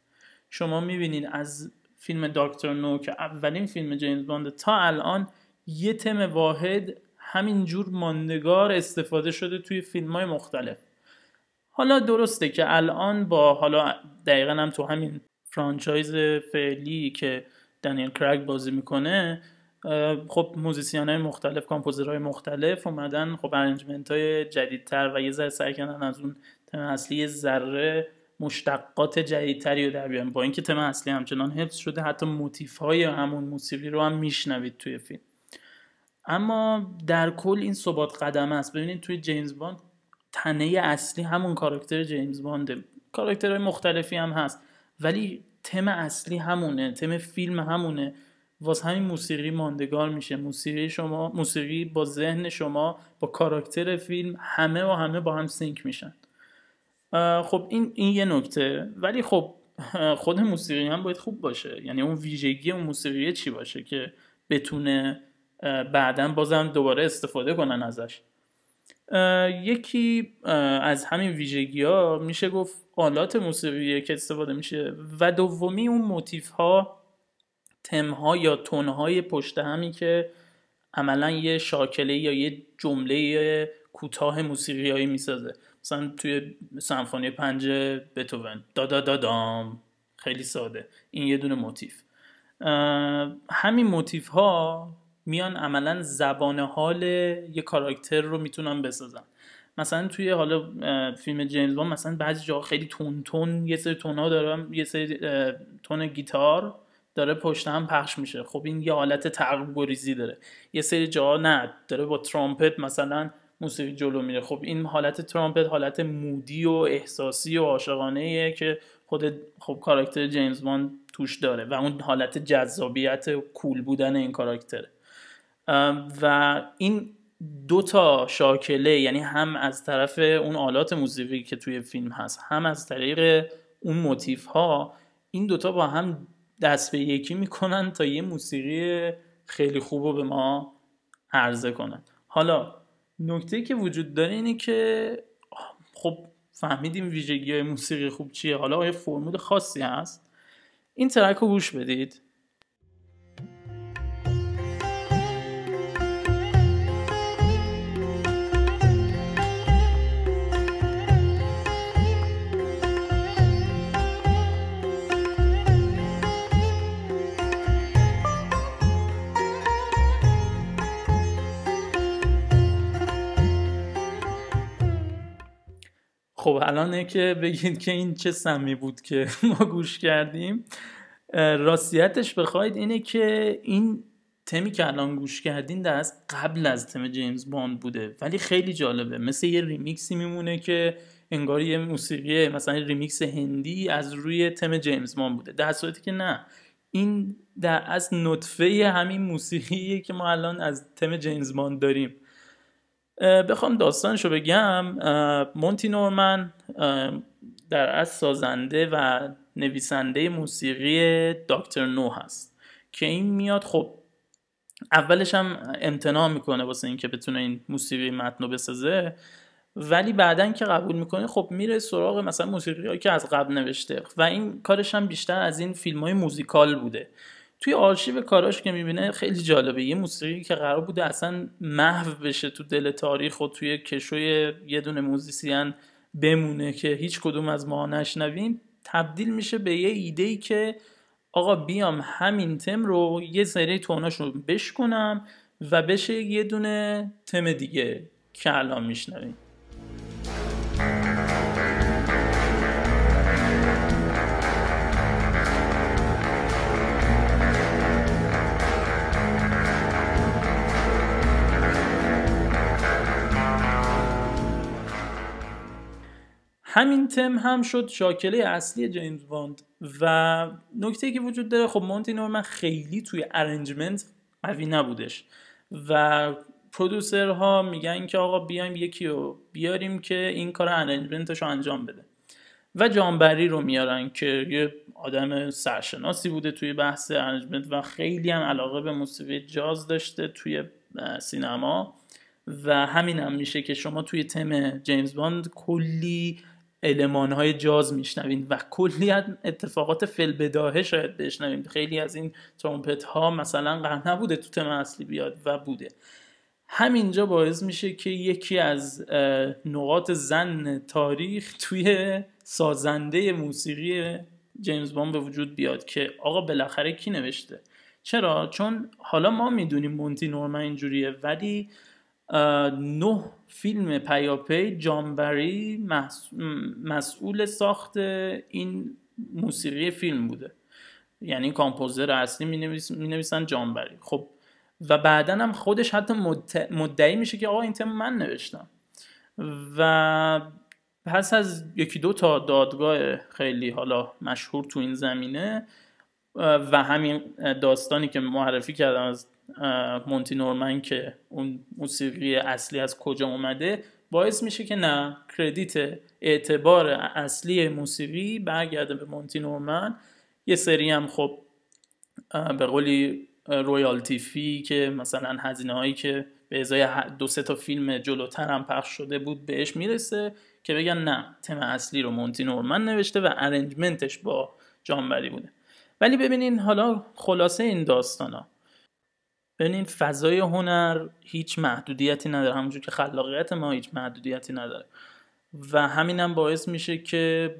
شما می‌بینین از فیلم Dr. No که اولین فیلم جیمز باند تا الان یه تم واحد همینجور ماندگار استفاده شده توی فیلم های مختلف. حالا درسته که الان با حالا دقیقا هم تو همین franchise فعلی که دنیل کریگ بازی می‌کنه خب musician های مختلف های مختلف اومدن خب arrangement های جدیدتر و یه ذره سعی کردن از اون تم اصلی ذره مشتقات جدیدتری رو در بیان با اینکه تم اصلی همچنان حفظ شده حتی motif های همون موسیقی رو هم میشنوید توی فیلم. اما در کل این ثبات قدم است. ببینید توی جیمز باند تنه اصلی همون کاراکتر جیمز بانده. کاراکترهای مختلفی هم هست ولی تم اصلی همونه تم فیلم همونه. واسه همین موسیقی ماندگار میشه. موسیقی شما موسیقی با ذهن شما با کاراکتر فیلم همه و همه با هم سینک میشن. خب این این یه نکته. ولی خب خود موسیقی هم باید خوب باشه. یعنی اون ویژگی اون موسیقی چی باشه که بتونه بعدا بازم دوباره استفاده کنن ازش. یکی از همین ویژگی ها میشه گفت آلات موسیقی که استفاده میشه و دومی اون موتیف ها تم ها یا تون های پشت همی که عملا یه شاکله یا یه جمله کوتاه موسیقیایی می‌سازه. مثلا توی سمفونی پنج بتوون. دا دا دا دام. خیلی ساده. این یه دونه موتیف. همین موتیف ها میان عملا زبان حال یه کاراکتر رو می‌تونن بسازن. مثلا توی حالا فیلم جیمز مثلا بعضی جا خیلی تون تون یه سری تون ها دارم یه سری تون گیتار داره پشت هم پخش میشه. خب این یه حالت تعقیب گریزی داره. یه سری جا نه داره با ترامپت مثلا موسیقی جلو میره. خب این حالت ترامپت حالت مودی و احساسی و عاشقانه که خود خب کاراکتر جیمز بان توش داره و اون حالت جذابیت کول بودن این کاراکتره. و این دو تا شاکله یعنی هم از طرف اون آلات موسیقی که توی فیلم هست هم از طریق اون موتیف ها این دوتا با هم دست به یکی می‌کنن تا یه موسیقی خیلی خوب رو به ما عرضه کنن. حالا نکته که وجود داره اینه که خب فهمیدیم ویژگی های موسیقی خوب چیه. حالا آیا فرمول خاصی هست؟ این ترک رو گوش بدید. خب الان که بگید که این چه سمی بود که ما گوش کردیم راستیتش بخواید اینه که این تمی که الان گوش کردین از قبل از تم جیمز باند بوده. ولی خیلی جالبه. مثل یه ریمیکسی میمونه که انگار یه موسیقی مثلا ریمیکس هندی از روی تم جیمز باند بوده. در صورتی که نه. این در از نطفه همین موسیقیه که ما الان از تم جیمز باند داریم. بخوام داستانشو بگم. مونتی نورمن در از سازنده و نویسنده موسیقی Doctor No هست که این میاد. خب اولش هم امتناع می‌کنه واسه اینکه بتونه این موسیقی متن بسازه. ولی بعدا که قبول می‌کنه خب میره سراغ مثلا موسیقی که از قبل نوشته. و این کارش هم بیشتر از این فیلم های موزیکال بوده. توی آرشیو کاراش که می‌بینه خیلی جالبه. یه موسیقی که قرار بوده اصلا محو بشه تو دل تاریخ و توی کشوی یه دونه موزیسین بمونه که هیچ کدوم از ما نشنویم تبدیل میشه به یه ایده ای که آقا بیام همین تم رو یه سری توناش رو بشکنم و بشه یه دونه تم دیگه که الان میشنویم. همین تم هم شد شاکله اصلی جیمز باند و نکته که وجود داره خب مونتی نورمن خیلی توی arrangement قوی نبودش و producer ها میگن که آقا بیایم یکی رو بیاریم که این کار arrangement ش رو انجام بده. و جان بری رو میارن که یه آدم سرشناسی بوده توی بحث arrangement و خیلی هم علاقه به موسیقی جاز داشته توی سینما و همین هم میشه که شما توی تم جیمز باند کلی علمان های جاز میشنوین و کلی اتفاقات فلبداهه شاید بشنوین. خیلی از این ترومپت ها مثلا قرار نبوده تو تم اصلی بیاد و بوده. همینجا باعث میشه که یکی از نقاط زن تاریخ توی سازنده موسیقی جیمز بان به وجود بیاد که آقا بالاخره کی نوشته؟ چرا؟ چون حالا ما می‌دونیم مونتی نورمن اینجوریه ولی نه فیلم پیاپی جانبری مسئول ساخت این موسیقی فیلم بوده. یعنی کامپوزر اصلی می, نویسن جانبری. خب و بعدا هم خودش حتی مدعی میشه که آقا این تم من نوشتم. و پس از یکی دو تا دادگاه خیلی حالا مشهور تو این زمینه و همین داستانی که معرفی کردم از مونتی نورمن که اون موسیقی اصلی از کجا اومده باعث میشه که نه کردیت اعتبار اصلی موسیقی برگرده به مونتی نورمن. یه سری هم خب به قولی رویالتی فی که مثلا هزینه هایی که به ازای دو سه تا فیلم جلوتر هم پخش شده بود بهش می‌رسه که بگن نه تم اصلی رو مونتی نورمن نوشته و ارنجمنتش با جانبری بوده. ولی ببینین حالا خلاصه این داستان ها ببینین فضای هنر هیچ محدودیتی نداره. همونجور که خلاقیت ما هیچ محدودیتی نداره. و همینم هم باعث میشه که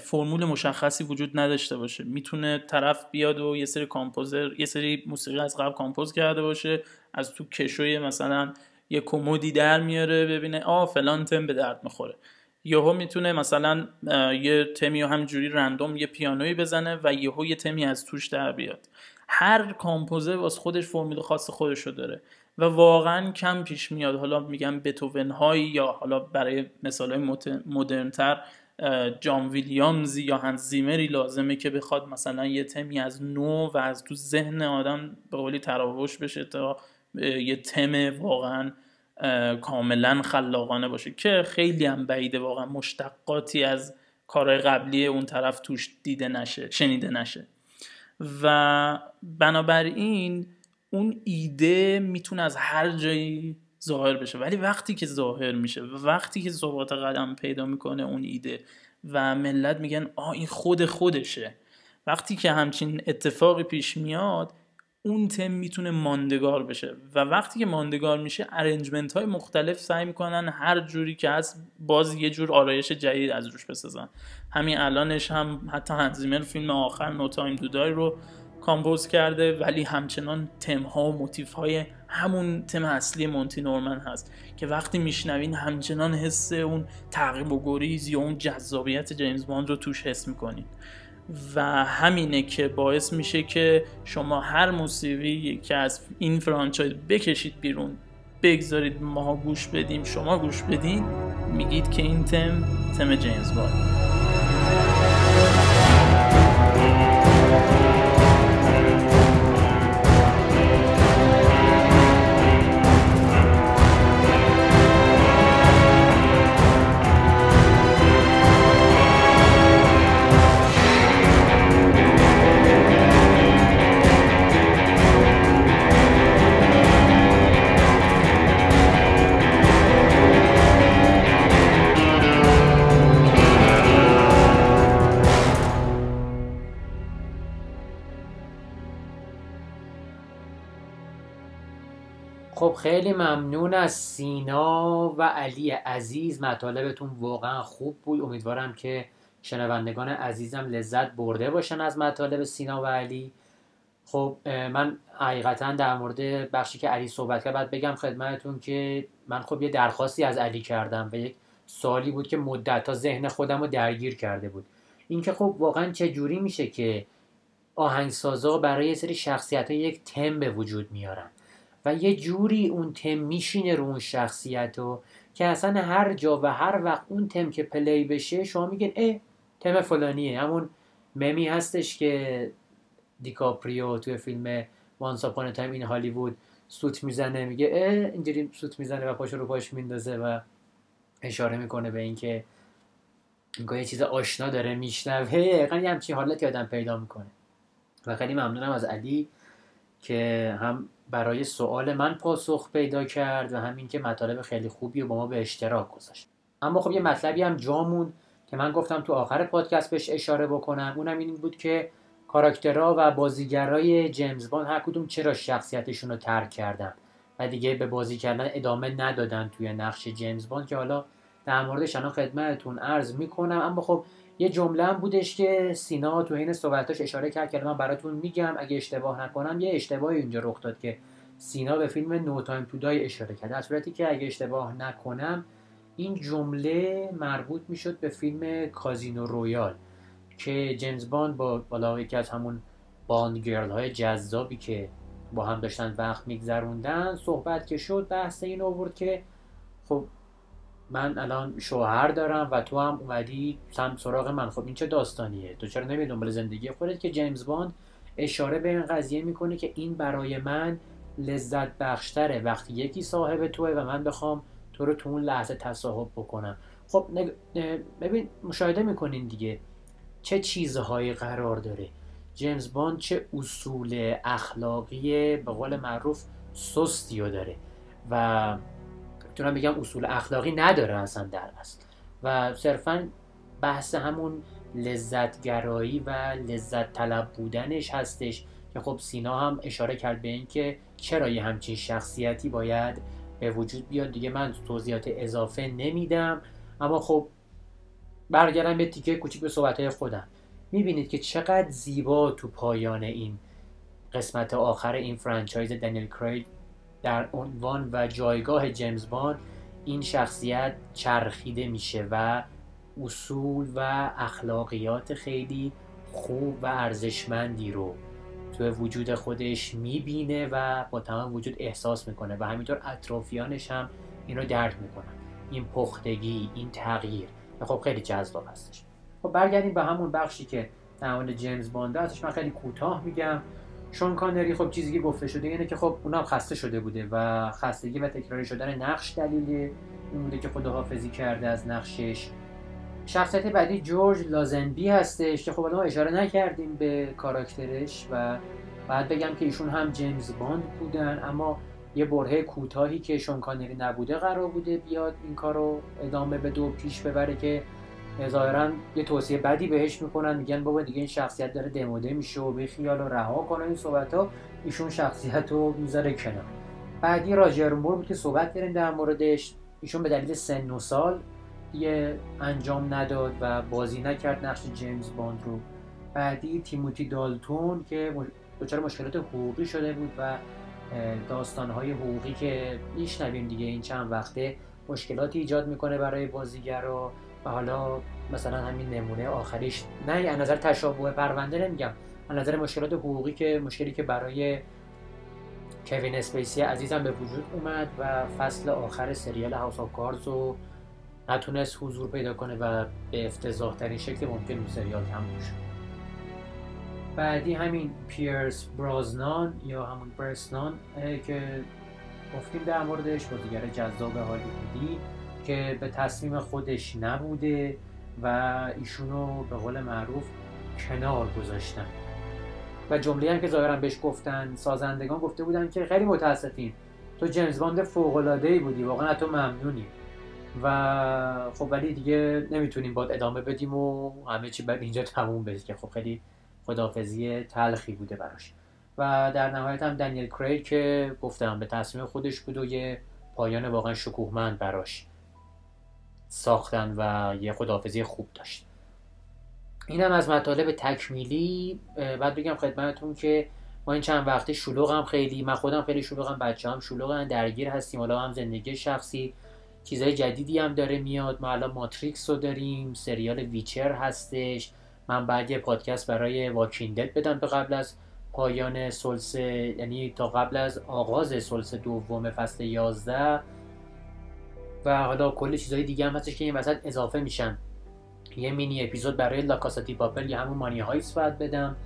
فرمول مشخصی وجود نداشته باشه. می‌تونه طرف بیاد و یه سری کامپوزر یه سری موسیقی از قبل کامپوز کرده باشه. از تو کشوی مثلا یه کمدی در میاره ببینه آ فلان تم به درد می‌خوره. یهو می‌تونه مثلا یه تمی همجوری رندوم یه پیانوی بزنه و یهو یه تمی از توش در بیاد. هر کامپوزر واس خودش فرمول خاص خودش رو داره. و واقعا کم پیش میاد. حالا میگم بتوون هایی یا حالا برای مثال های مدرنتر جان ویلیامزی یا هنز زیمری لازمه که بخواد مثلا یه تمی از نو و از تو ذهن آدم به قولی تراوش بشه تا یه تم واقعا کاملا خلاقانه باشه. که خیلی هم بعیده واقعا. مشتقاتی از کارهای قبلی اون طرف توش دیده نشه شنیده نشه. و بنابراین اون ایده می‌تونه از هر جایی ظاهر بشه. ولی وقتی که ظاهر میشه و وقتی که ثبات قدم پیدا می‌کنه اون ایده و ملت میگن آ این خود خودشه. وقتی که همچین اتفاقی پیش میاد اون تم می‌تونه ماندگار بشه. و وقتی که ماندگار میشه arrangement های مختلف سعی می‌کنن هر جوری که هست باز یه جور آرایش جدید از روش بسازن. همین الانش هم حتی هانس زیمر فیلم آخر No Time to Die رو compose کرده ولی همچنان تم ها و موتیف های همون تم اصلی مونتی نورمن هست که وقتی میشنوین همچنان حس اون تعقیب و گریز یا اون جذابیت جیمز باند رو توش حس می‌کنین. و همینه که باعث میشه که شما هر موسیقی که از این فرانچایز بکشید بیرون بگذارید ما گوش بدیم شما گوش بدین میگید که این تم تم جیمز باند خیلی ممنون از سینا و علی عزیز. مطالبتون واقعا خوب بود. امیدوارم که شنوندگان عزیزم لذت برده باشن از مطالب سینا و علی. خب من حقیقتا در مورد بخشی که علی صحبت کرد باید بگم خدمتتون که من خب یه درخواستی از علی کردم و یک سوالی بود که مدت تا ذهن خودم رو درگیر کرده بود. اینکه خب واقعا چه جوری میشه که آهنگسازا برای یه سری شخصیت یک تم به وجود میارن؟ و یه جوری اون تم میشینه رو اون شخصیت رو که اصلا هر جا و هر وقت اون تم که play بشه شما میگن اه تم فلانیه. همون ممی هستش که دیکاپریو توی فیلم Once Upon a Time in Hollywood سوت می‌زنه میگه اه اینجوری سوت می‌زنه و پاشو رو پاش میندازه و اشاره می‌کنه به اینکه اینکه یه چیز آشنا داره میشنوه. یه همچین حالتی آدم پیدا می‌کنه. و خیلی ممنونم از علی که هم برای سوال من پاسخ پیدا کرد و همین که مطالب خیلی خوبی رو با ما به اشتراک گذاشت. اما خب یه مطلبی هم جا موند که من گفتم تو آخر پادکست بهش اشاره بکنم. اونم این بود که کاراکترها و بازیگرای جیمز باند هر کدوم چرا شخصیتشون رو ترک کردن و دیگه به بازی کردن ادامه ندادن توی نقش جیمز باند که حالا در موردش الان خدمتتون عرض می‌کنم. اما خب یه جمله هم بودش که سینا تو این صحبتاش اشاره کرد که من براتون میگم اگه اشتباه نکنم یه اشتباهی اینجا رخ داد که سینا به فیلم No Time to Die اشاره کرد. در صورتی که اگه اشتباه نکنم این جمله مربوط می‌شد به فیلم Casino Royale که جیمز باند با بالا یکی از همون Bond girl های جذابی که با هم داشتن وقت میگذروندن صحبت که شد بحث این آورد که خب من الان شوهر دارم و تو هم اومدی سم سراغ من. خب این چه داستانیه؟ تو چرا نمی دنبال زندگی خودت که جیمز باند اشاره به این قضیه می‌کنه که این برای من لذت بخشتره. وقتی یکی صاحب توه و من بخوام تو رو تو اون لحظه تصاحب بکنم. خب ببین مشاهده می‌کنین دیگه چه چیزهایی قرار داره. جیمز باند چه اصول اخلاقی به قول معروف سستی داره و می‌تونم بگم اصول اخلاقی نداره اصلا در اصل. و صرفا بحث همون لذتگرایی و لذت طلب بودنش هستش که خب سینا هم اشاره کرد به اینکه چرا یه همچین شخصیتی باید به وجود بیاد. دیگه من توضیحات اضافه نمیدم اما خب برگردم به تیکه کوچیک به صحبت خودم. می‌بینید که چقدر زیبا تو پایان این قسمت آخر این franchise دنیل کریگ در عنوان و جایگاه جیمز باند این شخصیت چرخیده میشه و اصول و اخلاقیات خیلی خوب و ارزشمندی رو تو وجود خودش می‌بینه و با تمام وجود احساس می‌کنه و همینطور اطرافیانش هم این رو درک می‌کنن. این پختگی این تغییر. خب خیلی جذاب هستش. خب برگردیم به همون بخشی که در جیمز بانده ازش من خیلی کوتاه میگم. شون کانری خب چیزی که گفته شده اینه که خب اونم خسته شده بوده و خستگی و تکراری شدن نقش دلیل این بوده که خداحافظی کرده از نقشش. شخصیت بعدی جورج لازنبی هستش که خب ما اشاره نکردیم به کاراکترش و بعد بگم که ایشون هم جیمز باند بودن اما یه برهه کوتاهی که شون کانری نبوده قرار بوده بیاد این کار رو ادامه به دو پیش ببره که ظاهرا یه توصیه بدی بهش می‌کنن میگن بابا دیگه این شخصیت داره دموده میشه و به خیال رو رها کنه این صحبت ها ایشون شخصیت رو می‌ذاره کنار. بعدی راجر مور بود که صحبت کردیم در موردش. ایشون به دلیل سن و سال دیگه انجام نداد و بازی نکرد نقش جیمز باند رو. بعدی تیموتی دالتون که دچار مشکلات حقوقی شده بود و داستانهای حقوقی که میشنویم دیگه این چند وقته مشکلاتی ایجاد می‌کنه برای بازیگر حالا مثلا همین نمونه آخریش. نه از نظر تشابه پرونده نمیگم. از نظر مشکلات حقوقی که مشکلی که برای کوین اسپیسی عزیزم به وجود اومد و فصل آخر سریال House of Cards رو نتونست حضور پیدا کنه و به افتضاح ترین شکل ممکن اون سریال تموم شد بعدی همین پیرس برازنان یا همون برسنان که گفتیم در موردش بازیگر جذاب هالیوودی که به تصمیم خودش نبوده و ایشونو به قول معروف کنار گذاشتن. و جمله هم که ظاهرا بهش گفتن سازندگان گفته بودن که خیلی متاسفیم. تو جیمز باند فوق العاده ای بودی واقعا تو ممنونی. و خب ولی دیگه نمی‌تونیم باید ادامه بدیم و همه چی بعد اینجا تموم بشه که خب خیلی خدافزی تلخی بوده براش. و در نهایت هم دنیل کریگ که گفتم به تصمیم خودش بود و یه پایان واقعا شکوهمند براش. ساختن و یه خدافزی خوب داشت. اینم از مطالب تکمیلی بعد بگم خدمتتون که ما این چند وقته شلوغ هم خیلی من خودم خیلی شلوغم بچه هم شلوغن درگیر هستیم حالا هم زندگی شخصی. چیزهای جدیدی هم داره میاد ما الان ماتریکس رو داریم سریال ویچر هستش. من بعد یه پادکست برای Walking Dead بدم به قبل از پایان ثلث یعنی تا قبل از آغاز ثلث دوم فصل 11 و حالا کل چیزهای دیگه هم هستش که این وسط اضافه میشن. یه مینی اپیزود برای La Casa de Papel یا همون Money Heist باید بدم.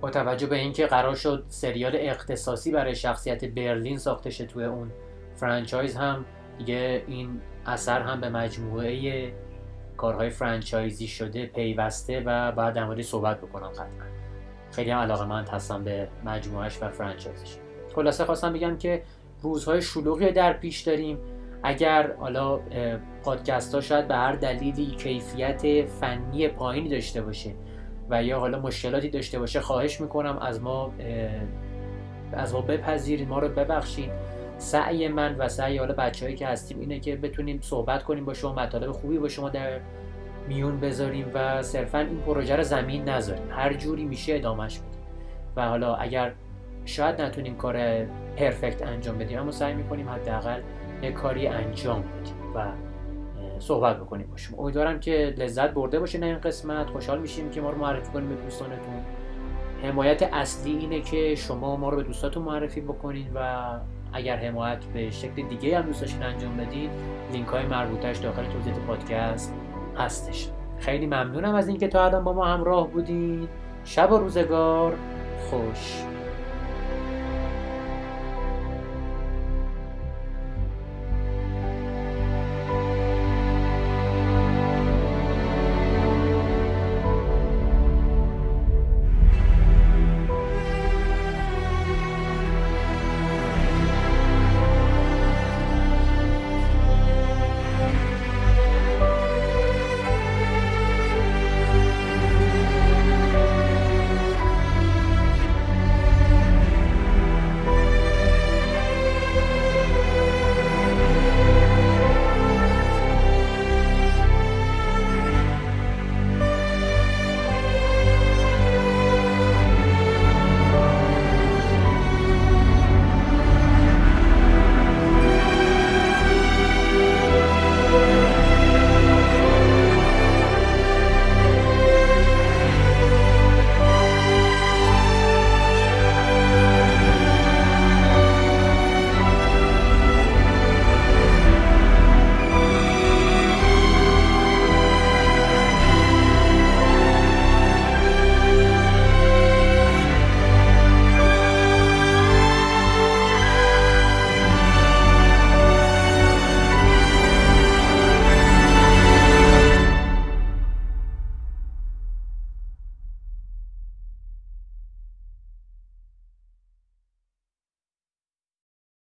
با توجه به اینکه قرار شد سریال اختصاصی برای شخصیت برلین ساخته شه توی اون franchise هم دیگه این اثر هم به مجموعه کارهای فرانچایزی شده پیوسته و بعد در موردش صحبت بکنم قطعا. خیلی هم علاقه من هستم به مجموعهش و فرانچایزش. خلاصه خواستم بگم که روزهای شلوغی در پیش داریم. اگر حالا پادکست ها شاید به هر دلیلی کیفیت فنی پایینی داشته باشه و یا حالا مشکلاتی داشته باشه خواهش می‌کنم از ما از ما بپذیرید ما رو ببخشید. سعی من و سعی حالا بچههایی که هستیم اینه که بتونیم صحبت کنیم با شما مطالب خوبی با شما در میون بذاریم و صرفا این پروژه رو زمین نذاریم. هر جوری میشه ادامهش بدیم و حالا اگر شاید نتونیم کار پرفکت انجام بدیم اما سعی می‌کنیم حداقل یه کاری انجام بدیم و صحبت بکنیم با شما. امیدوارم که لذت برده باشین این قسمت. خوشحال میشیم که ما رو معرفی کنیم به دوستانتون. حمایت اصلی اینه که شما ما رو به دوستاتون معرفی بکنید و اگر حمایت به شکل دیگه هم دوست انجام بدید لینک های مربوطش داخل توضیحات پادکست هستش. خیلی ممنونم از اینکه تا الان با ما همراه بودین. شب و روزگار. خوش.